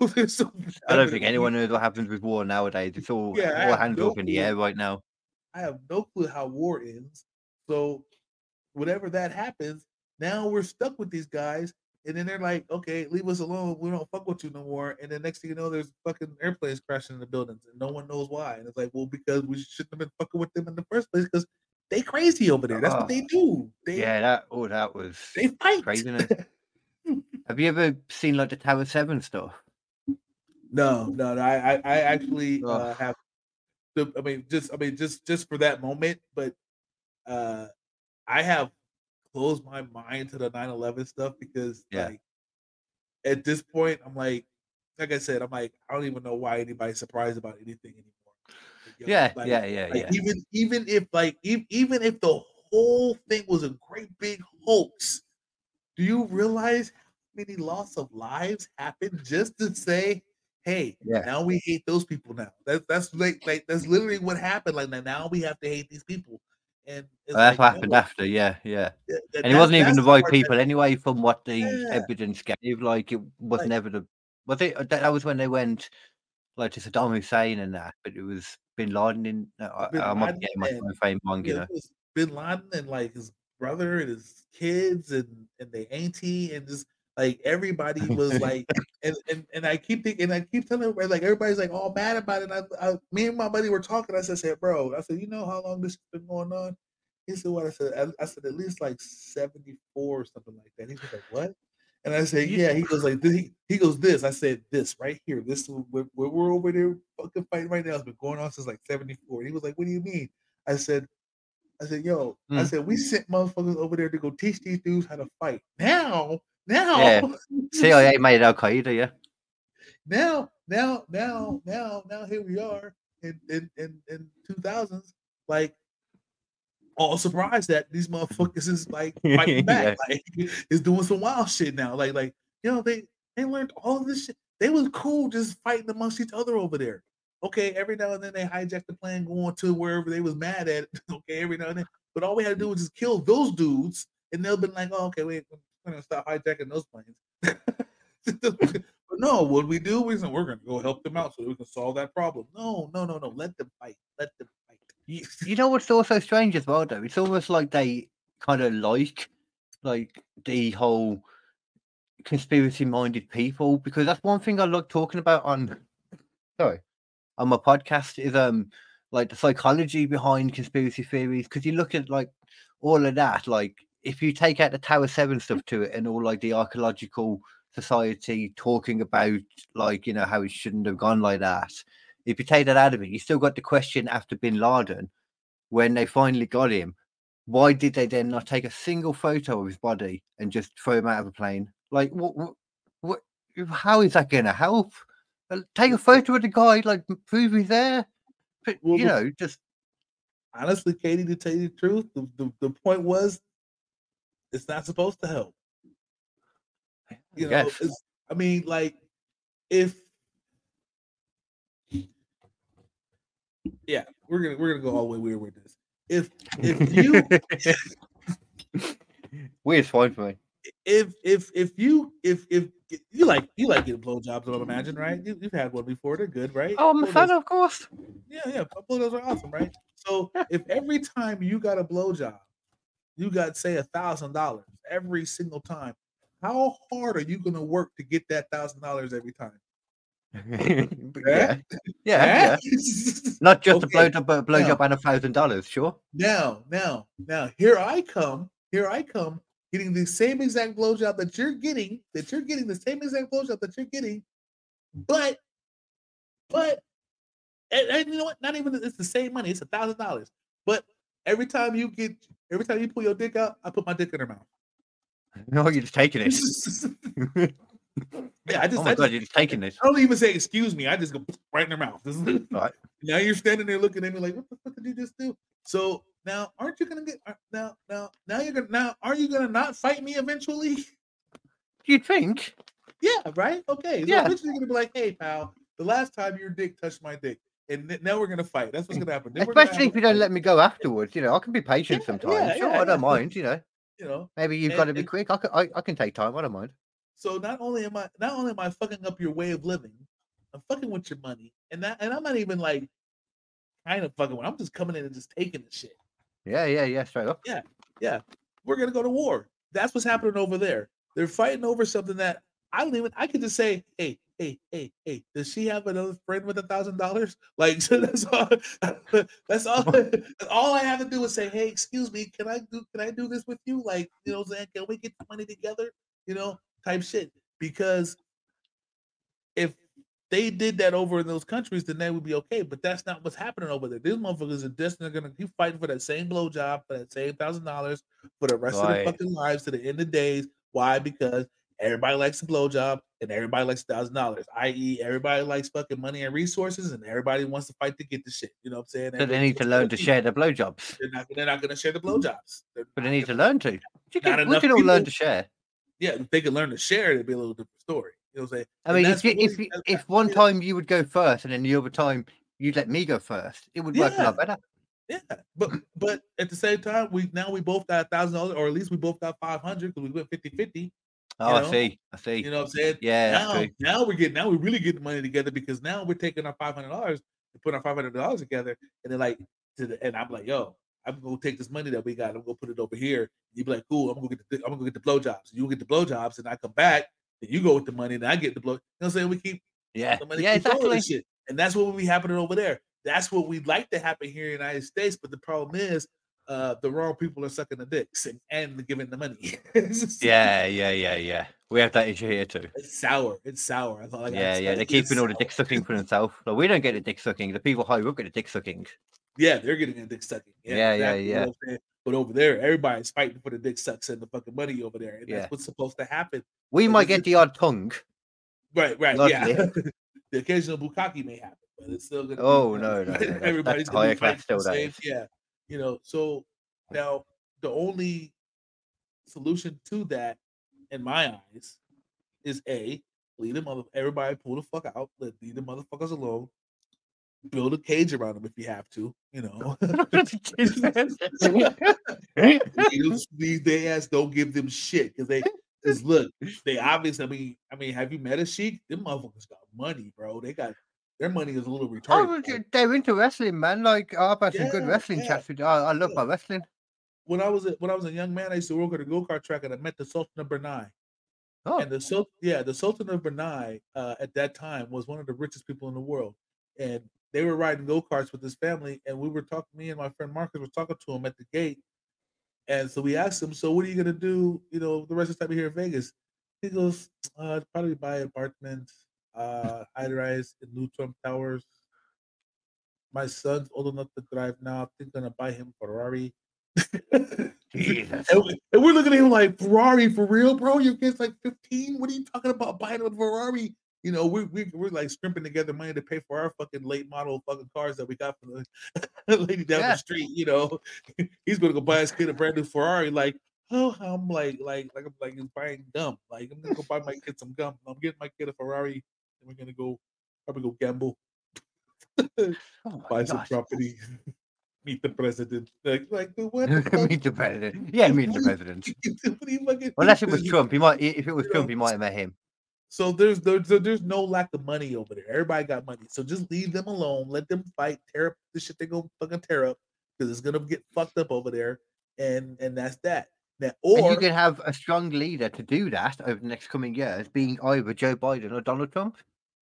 I don't think anyone knows what happens with war nowadays. It's all yeah, all hands no up in the air right now. I have no clue how war ends. So, whatever that happens, now we're stuck with these guys, and then they're like, okay, leave us alone. We don't fuck with you no more. And then next thing you know, there's fucking airplanes crashing in the buildings and no one knows why. And it's like, well, because we shouldn't have been fucking with them in the first place because they crazy over there. That's oh, what they do. They, yeah, that oh that was they fight. Craziness. have you ever seen like the Tower Seven stuff? No, no, no. I I, I actually oh. uh, have I mean, just I mean, just just for that moment, but uh I have closed my mind to the 9-11 stuff because yeah. like at this point I'm like like I said, I'm like, I don't even know why anybody's surprised about anything anymore. Yeah, like, yeah, yeah, like, yeah. Even even if like even, even if the whole thing was a great big hoax, do you realize how many loss of lives happened just to say, hey, yeah. now we hate those people now. That's that's like like that's literally what happened. Like now we have to hate these people. And oh, that's like, what happened after, yeah, yeah. and it wasn't even the right people that, anyway, from what the yeah. evidence gave. Like it was like, never the was it uh, that was when they went like to Saddam Hussein and that, but it was Bin Laden in uh, Bin I'm not getting my fame wrong, you know. Bin Laden and like his brother and his kids and and the auntie and just like everybody was like and, and and I keep thinking and I keep telling everybody like everybody's like all mad about it. And I, I me and my buddy were talking. I said, said, bro, I said, you know how long this has been going on? He said, what I said, I, I said at least like 74 or something like that. He was like, what? And I said, yeah. He goes like, he, he goes this. I said this right here. This where, where we're over there fucking fighting right now. It's been going on since like 74. he was like, what do you mean? I said, I said, yo, mm. I said, we sent motherfuckers over there to go teach these dudes how to fight. Now now, yeah. CIA made Al Qaeda, yeah. Now, now, now, now, now, here we are in in in, in 2000s, like all surprised that these motherfuckers is like fighting back, yeah. like is doing some wild shit now. Like, like you know, they they learned all of this shit. They was cool just fighting amongst each other over there. Okay, every now and then they hijacked the plane going to wherever they was mad at. Okay, every now and then, but all we had to do was just kill those dudes, and they'll been like, "Oh, okay, wait, we're gonna stop hijacking those planes. but no, what we do is we're gonna go help them out so we can solve that problem. No, no, no, no. Let them fight. Let them. You, you know what's also strange as well, though? It's almost like they kind of like like the whole conspiracy minded people because that's one thing I like talking about on sorry on my podcast is um like the psychology behind conspiracy theories because you look at like all of that like if you take out the Tower Seven stuff to it and all like the archaeological society talking about like you know how it shouldn't have gone like that if you take that out of it you still got the question after Bin Laden when they finally got him why did they then not take a single photo of his body and just throw him out of a plane? Like, what? What? what how is that going to help? Uh, Take a photo of the guy, like prove he's there. But, Well, you know, just Honestly, Kd, to tell you the truth, the, the, the point was it's not supposed to help. You know, Yes. I mean, like if yeah, we're gonna we're gonna go all the way weird with this. If if you weird's fine for me. if if if you if if you like you like getting blowjobs, I would imagine, right? You, you've had one before; they're good, right? Oh, I'm a fan, of course. Yeah, yeah, blowjobs are awesome, right? So if every time you got a blowjob, you got say a thousand dollars every single time, how hard are you gonna work to get that thousand dollars every time? Yeah, yeah, Eh? yeah. Not just Okay, a blowjob, but a blowjob and a thousand dollars. Sure. Now, now, now, here I come. Here I come, getting the same exact blowjob that you're getting. That you're getting the same exact blowjob that you're getting, but, but, and, and you know what? Not even it's the same money. It's a thousand dollars. But every time you get, every time you pull your dick out, I put my dick in her mouth. No, you're just taking it. yeah, I just, oh I my just, god, you're taking this. I don't even say excuse me. I just go right in their mouth. Right. Now you're standing there looking at me like, what the fuck did you just do? So now, aren't you gonna get uh, now? Now, now you're gonna now. Are you gonna not fight me eventually? You'd think. Yeah, right. Okay. So Yeah. eventually you're gonna be like, hey, pal, the last time your dick touched my dick, and th- now we're gonna fight. That's what's gonna happen. Then gonna Especially if you don't let me go afterwards. You know, I can be patient Yeah, sometimes. yeah, sure, yeah, I don't mind. You know, You know. maybe you've And- got to be and- quick. I can, I, I can take time. I don't mind. So not only am I not only am I fucking up your way of living, I'm fucking with your money, and that and I'm not even like kind of fucking. with I'm just coming in and just taking the shit. Yeah, yeah, yeah. Straight up. yeah, yeah. we're gonna go to war. That's what's happening over there. They're fighting over something that I don't even. I could just say, hey, hey, hey, hey. Does she have another friend with a thousand dollars? Like so that's all. That's all. that's all I have to do is say, hey, excuse me, can I do? Can I do this with you? Like you know, what I'm saying, can we get the money together? You know, type shit. Because if they did that over in those countries, then they would be okay. But that's not what's happening over there. These motherfuckers are just they're gonna keep fighting for that same blowjob for that same thousand dollars for the rest of Right. their fucking lives to the end of days. Why? Because everybody likes a blowjob and everybody likes thousand dollars. I.e., everybody likes fucking money and resources, and everybody wants to fight to get the shit. You know what I'm saying? So they need to learn to share the blowjobs. They're not. They're not going mm. to share the blowjobs. But they need to learn to. You can, we can all learn to share. Yeah, if they could learn to share, it'd be a little different story. You know what I'm saying? I mean, if you, if you, if one yeah. time you would go first and then the other time you'd let me go first, it would work a lot better. Yeah, but but at the same time, we now we both got a thousand dollars, or at least we both got five hundred because we went 50-50. Oh, know? I see. I see. You know what I'm saying? yeah, now, now we're getting now we're really getting the money together because now we're taking our five hundred dollars and putting our five hundred dollars together, and then like to the and I'm like, yo, I'm gonna take this money that we got, I'm gonna put it over here. You be like, cool, I'm gonna get the I'm gonna get the blowjobs. You get the blowjobs, and I come back, And you go with the money, and I get the blow. You know what I'm saying? We keep Yeah, the money yeah, exactly. and shit. And that's what will be happening over there. That's what we'd like to happen here in the United States, but the problem is uh the wrong people are sucking the dicks and, and giving the money. Yeah, yeah, yeah, yeah. We have that issue here too. It's sour. It's sour. I thought like, Yeah, yeah. They're keeping all the dick sucking for themselves. Like, we don't get the dick sucking. The people higher up get the dick sucking. Yeah, they're getting a dick sucking. Yeah, yeah, exactly, yeah. saying? But over there, everybody's fighting for the dick sucks and the fucking money over there. And Yeah. that's what's supposed to happen. We might get the odd tongue. Right, right. Not yeah. the occasional bukkake may happen, but it's still gonna be, Oh, know, no, no, no, everybody's gonna be fighting still, same. Yeah. You know, so now the only solution to that, in my eyes, is a leave the mother everybody pull the fuck out, let leave the motherfuckers alone. Build a cage around them if you have to, you know. Leave ass, don't give them shit because they because look, they obviously. I mean, I mean, have you met a sheik? Them motherfuckers got money, bro. They got their money is a little Oh, retarded. they're- bro. they're into wrestling, man. Like I've had some good wrestling yeah, chats with. I, I love my wrestling. when I was a, when I was a young man, I used to work at a go kart track, and I met the Sultan of Brunei. Oh, and the Sul- yeah, the Sultan of Brunei uh, at that time was one of the richest people in the world, and they were riding go karts with his family, and we were talking. Me and my friend Marcus were talking to him at the gate, and so we asked him, "So what are you gonna do? You know, the rest of the time here in Vegas?" He goes, uh, "Probably buy apartments, uh, high rise in New Trump Towers. My son's old enough to drive now. I think I'm gonna buy him Ferrari." Jesus. And, we- and we're looking at him like Ferrari for real, bro. Your kid's like 15. What are you talking about buying a Ferrari? You know, we, we we're like scrimping together money to pay for our fucking late model fucking cars that we got from the lady down Yeah. the street. You know, he's gonna go buy his kid a brand new Ferrari. Like, oh, I'm like, like, like I'm like he's buying gum. Like, I'm gonna go buy my kid some gum. I'm getting my kid a Ferrari, and we're gonna go probably go gamble, Oh buy some property, meet the president. Like, like, what meet the president. Yeah, meet the president. fucking Unless it was Trump, he might. If it was Trump, he might have met him. So there's there's there's no lack of money over there. Everybody got money. So just leave them alone. Let them fight. Tear up the shit they gonna fucking tear up because it's gonna get fucked up over there. And and that's that. Now and or you can have a strong leader to do that over the next coming years, being either Joe Biden or Donald Trump.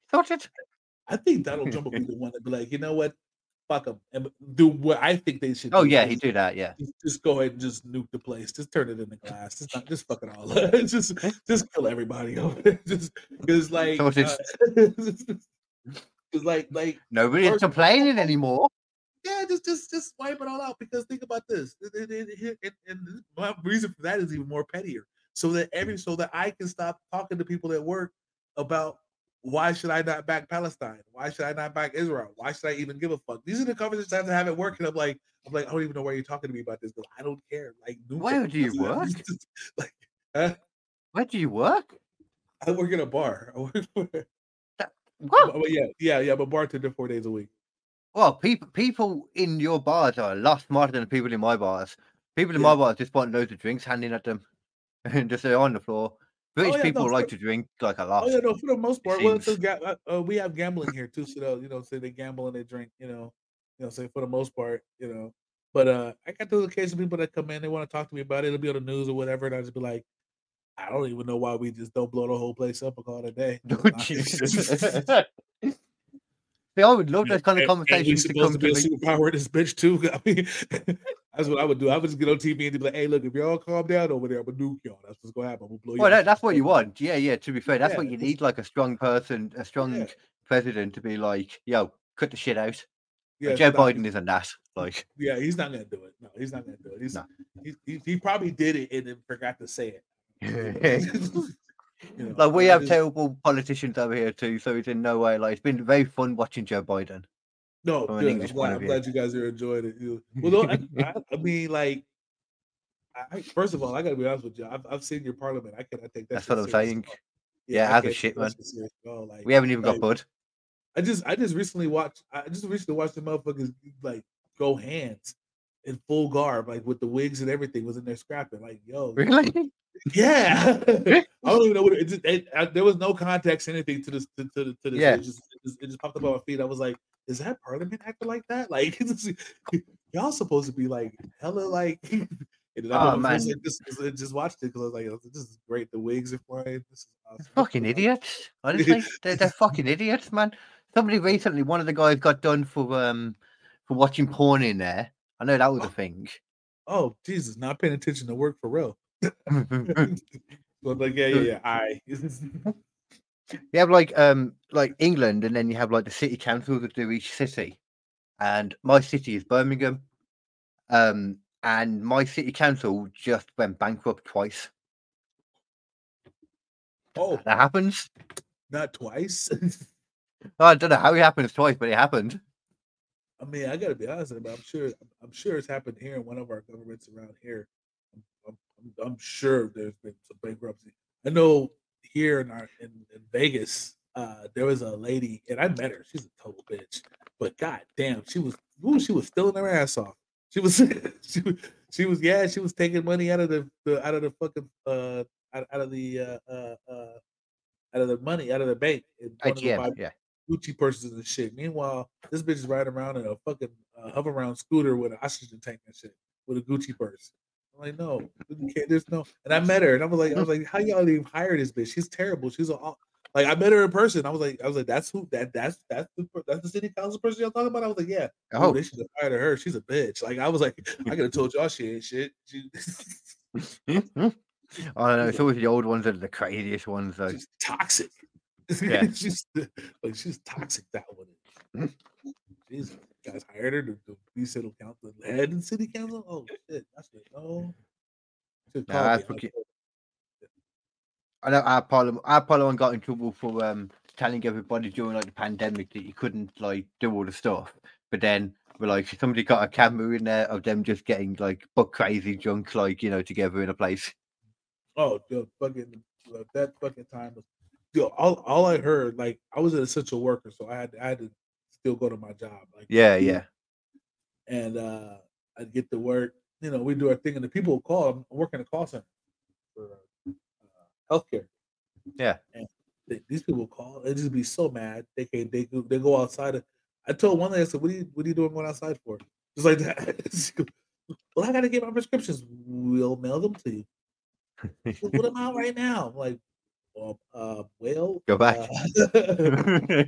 Sorted. I think Donald Trump will be the one to be like, you know what, fuck them and do what I think they should. Oh do, yeah, he'd do that. Yeah. Just, just go ahead and just nuke the place. Just turn it into glass. Just not just fuck it all up. just just kill everybody over there. Just because like Sorted. uh, like like Nobody's First- complaining anymore. yeah, just just just wipe it all out. Because think about this, and, and, and- and- and my reason for that is even more pettier. So that every so that I can stop talking to people at work about why should I not back Palestine? Why should I not back Israel? Why should I even give a fuck? These are the conversations I have to have at work, and I'm like, I'm like, I don't even know why you're talking to me about this, but I don't care. Like, Where do you work? like, huh? Where do you work? I work in a bar. I work for, What? but yeah, yeah, yeah. I'm a bartender four days a week. Well, people people in your bars are a lot smarter than the people in my bars. People in Yeah. my bars just want loads of drinks handing at them, and just they're on the floor. British Oh, yeah, no, people like for- to drink like a lot. Oh yeah, no, for the most part. Well, ga- uh, uh, we have gambling here too, so they'll, you know, say they gamble and they drink, you know, you know, say for the most part, you know. But uh I got those occasional people that come in, they want to talk to me about it. It'll be on the news or whatever, and I just be like, I don't even know why we just don't blow the whole place up and call it a day. Oh, Jesus. See, I would love those kind of and- and we conversations to supposed come to to be a me. superpower this bitch too. I mean, that's what I would do. I would just get on TV and be like, "Hey, look, if y'all calm down over there, I'm gonna nuke y'all. That's what's gonna happen. Gonna blow you." Well, that, that's what you want. Yeah, yeah. To be fair, that's what you need, like a strong person, a strong Yeah. president to be like, "Yo, cut the shit out." Yeah, Joe stop. Biden isn't that. Like, Yeah, he's not gonna do it. No, he's not gonna do it. He's No. he, he, he probably did it and then forgot to say it. You know, like we have just- terrible politicians over here too, so it's in no way like it's been very fun watching Joe Biden. No, oh, an good. I'm glad, I'm glad you guys are enjoying it. You- Well, no, I, I, I mean, like, I, I- first of all, I gotta be honest with you. I've, I've seen your parliament. I cannot take that. That's what I'm saying. all. Yeah, I a shit, man. shit serious at all. Like, We haven't even got like, Bud. I just, I just recently watched. I just recently watched the motherfuckers like go hands in full garb, like with the wigs and everything, was in there scrapping. Like, yo, Really? Yeah, I don't even know what it, it just. It, I, there was no context, anything to this. To, to, the- to this. Yeah. It just, it just, it just popped up on my feet. I was like, "Is that Parliament acting like that? Like, y'all supposed to be like hella like." And I Oh, first just, just, watched it because I was like, "Oh, "This is great. The wigs are flying. This is awesome." Fucking idiots. Honestly, they're, they're fucking idiots, man. Somebody recently, one of the guys got done for um for watching porn in there. I know that was a thing. Oh Jesus, not paying attention to work for real. but like, yeah, yeah, yeah. I. You have like um like England, and then you have like the city councils that do each city. And my city is Birmingham. Um, and my city council just went bankrupt twice. oh, That happens. not twice. I don't know how it happens twice, but it happened. I mean, I gotta be honest, but I'm sure I'm sure it's happened here in one of our governments around here. I'm, I'm, I'm- I'm sure there's been some bankruptcy. I know here in our in, in Vegas, uh, there was a lady, and I met her. She's a total bitch, but god damn, she was ooh, she was stealing her ass off. She was she was she was yeah, she was taking money out of the, the out of the fucking uh out, out of the uh, uh uh out of the money out of the bank and going to go buy yeah. Gucci purses and shit. Meanwhile, this bitch is riding around in a fucking uh, hover around scooter with an oxygen tank and shit with a Gucci purse. I'm like, no, there's no. And I met her, and I was like, I was like, how y'all even hire this bitch? She's terrible. She's a like I met her in person. I was like, I was like, that's who that that's that's the that's the city council person y'all talking about. I was like, yeah. Oh, they should have hired her. She's a bitch. Like I was like, I could have told y'all she ain't shit. She... I don't know. It's always the old ones that are the craziest ones, though. She's toxic. Yeah. she's like she's toxic. That one. Mm. Guys hired her to, to be city council head in city council. Oh shit, that's it. No. I know our parliament, our parliament got in trouble for um telling everybody during like the pandemic that you couldn't like do all the stuff, but then we're like somebody got a camera in there of them just getting like buck crazy drunk, like you know, together in a place. Oh, fucking that fucking time was. Yo, all, all I heard, like I was an essential worker, so I had I had to still go to my job. Like yeah, yeah. And uh I'd get to work. You know, we do our thing, and the people would call. I'm working a call center for healthcare. Yeah. And they, these people call, they just be so mad. They can they go, they go outside. I told one lady, I said, "What are you what are you doing going outside for?" Just like that. well, I got to get my prescriptions. We'll mail them to you. put them out right now. I'm like, well, uh, well, go back. Uh,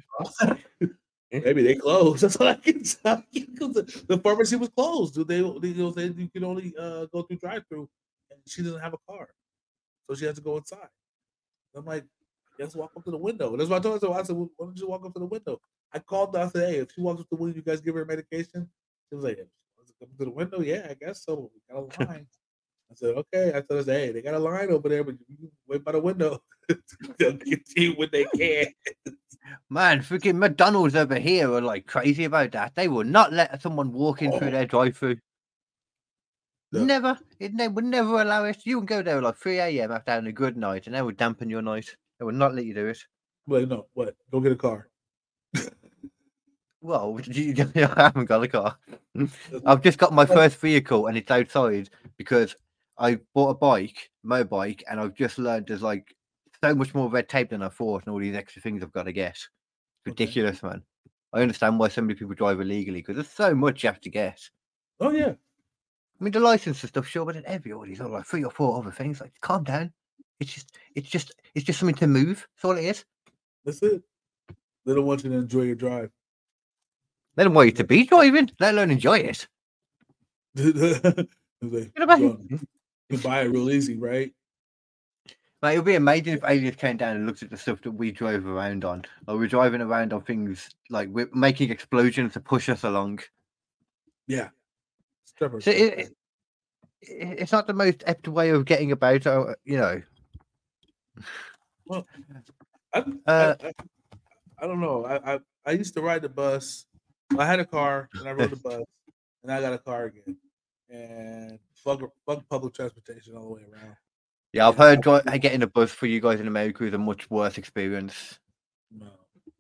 maybe they closed. That's what I can tell you. The, the pharmacy was closed. They they, they you can only uh, go through drive through, and she doesn't have a car so she has to go inside. I'm like, just walk up to the window. That's what I told her. I said, well, why don't you walk up to the window? I called her. I said, hey, if she walks up to the window, you guys give her medication. She was like, come to the window? Yeah, I guess so. We got a line. I said, okay. I told her, hey, they got a line over there, but you wait by the window. They'll get to you when they can. Man, freaking McDonald's over here are like crazy about that. They will not let someone walk in oh. through their drive-through. No. Never. It ne- would never allow it. You can go there like 3 a.m. after having a good night, and they would dampen your night. They would not let you do it. Wait, no. What? Go get a car. well, you, I haven't got a car. I've just got my first vehicle, and it's outside because I bought a bike, motorbike, and I've just learned there's like so much more red tape than I thought, and all these extra things I've got to get. Ridiculous, okay. man. I understand why so many people drive illegally because there's so much you have to get. Oh yeah, I mean, the license and stuff, sure, but then everybody's all like three or four other things. Like, calm down. It's just, it's just, it's just something to move. That's all it is. That's it. They don't want you to enjoy your drive. They don't want you to be driving, let alone enjoy it. you buy it real easy, right? Like, it would be amazing if aliens came down and looked at the stuff that we drove around on. Like we're driving around on things like we're making explosions to push us along. Yeah. So it, it, it's not the most apt way of getting about, uh, you know. Well, I, uh, I, I, I, don't know. I, I, I used to ride the bus. I had a car and I rode the bus, and I got a car again. And fuck, fuck public transportation all the way around. Yeah, I've heard getting a bus for you guys in America is a much worse experience. No,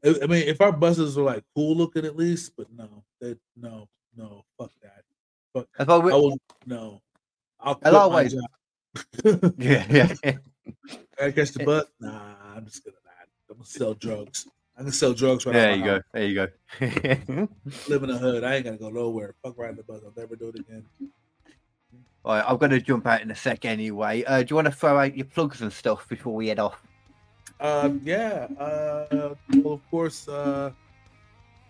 I mean, if our buses were like cool looking at least, but no, they, no, no, fuck that. But I will no. I'll quit my job. yeah, yeah. I catch the eh. butt. Nah, I'm just gonna not. I'm gonna sell drugs. I'm gonna sell drugs right There you go. There you go. Live in the hood. I ain't gonna go nowhere. Fuck riding the bus. I'll never do it again. All right, I'm gonna jump out in a sec anyway. Uh, do you want to throw out your plugs and stuff before we head off? Um, yeah. Uh, well, of course. Uh,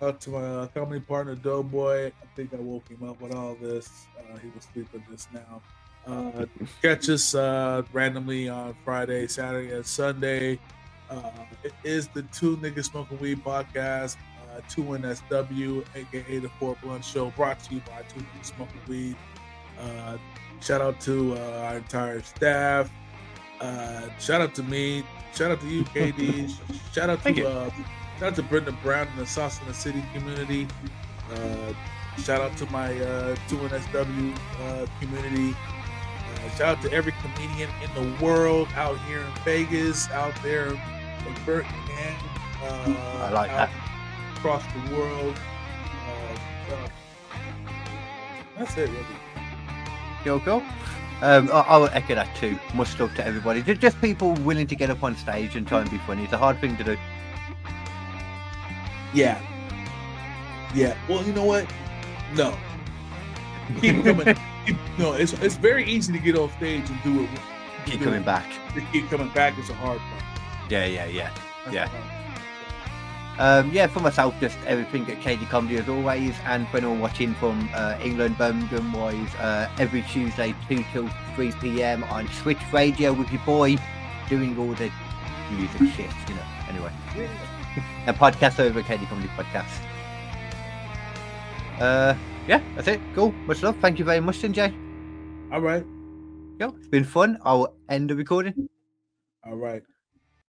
out to my uh, comedy partner Doughboy. I think I woke him up with all this. Uh, he was sleeping just now. Uh, catch us uh, randomly on Friday, Saturday, and Sunday. Uh, it is the Two Niggas Smoking Weed podcast. Uh, 2NSW, aka the Four Blunt Show, brought to you by Two Niggas Smoking Weed. Uh, shout out to uh, our entire staff. Uh, shout out to me. Shout out to you, KD. shout out to uh, Shout out to Brenda Brown and the Sauce in the City community. Uh, shout out to my uh, 2NSW uh, community. Uh, shout out to every comedian in the world out here in Vegas, out there in Birmingham. Uh, I like that. Across the world. Uh, that's it, really. Yoko? Um, I, I will echo that too. Much love to everybody. Just people willing to get up on stage and try and be funny. It's a hard thing to do. Yeah. Yeah. Well, you know what? No. Keep coming. keep, no, it's it's very easy to get off stage and do it. Keep do coming it. back. To keep coming back is a hard part. Yeah, yeah, yeah. That's Yeah. The hard part. Um, yeah, for myself, just everything at KD Comedy as always, and for anyone watching from uh, England, Birmingham wise, uh, every Tuesday 2 till 3 pm on Switch Radio with your boy doing all the music shit, you know. Anyway, a podcast over KD Comedy Podcast. Uh, yeah, that's it. Cool. Much love. Thank you very much, then, Jay. All right, Yo, it's been fun. I'll end the recording. all right.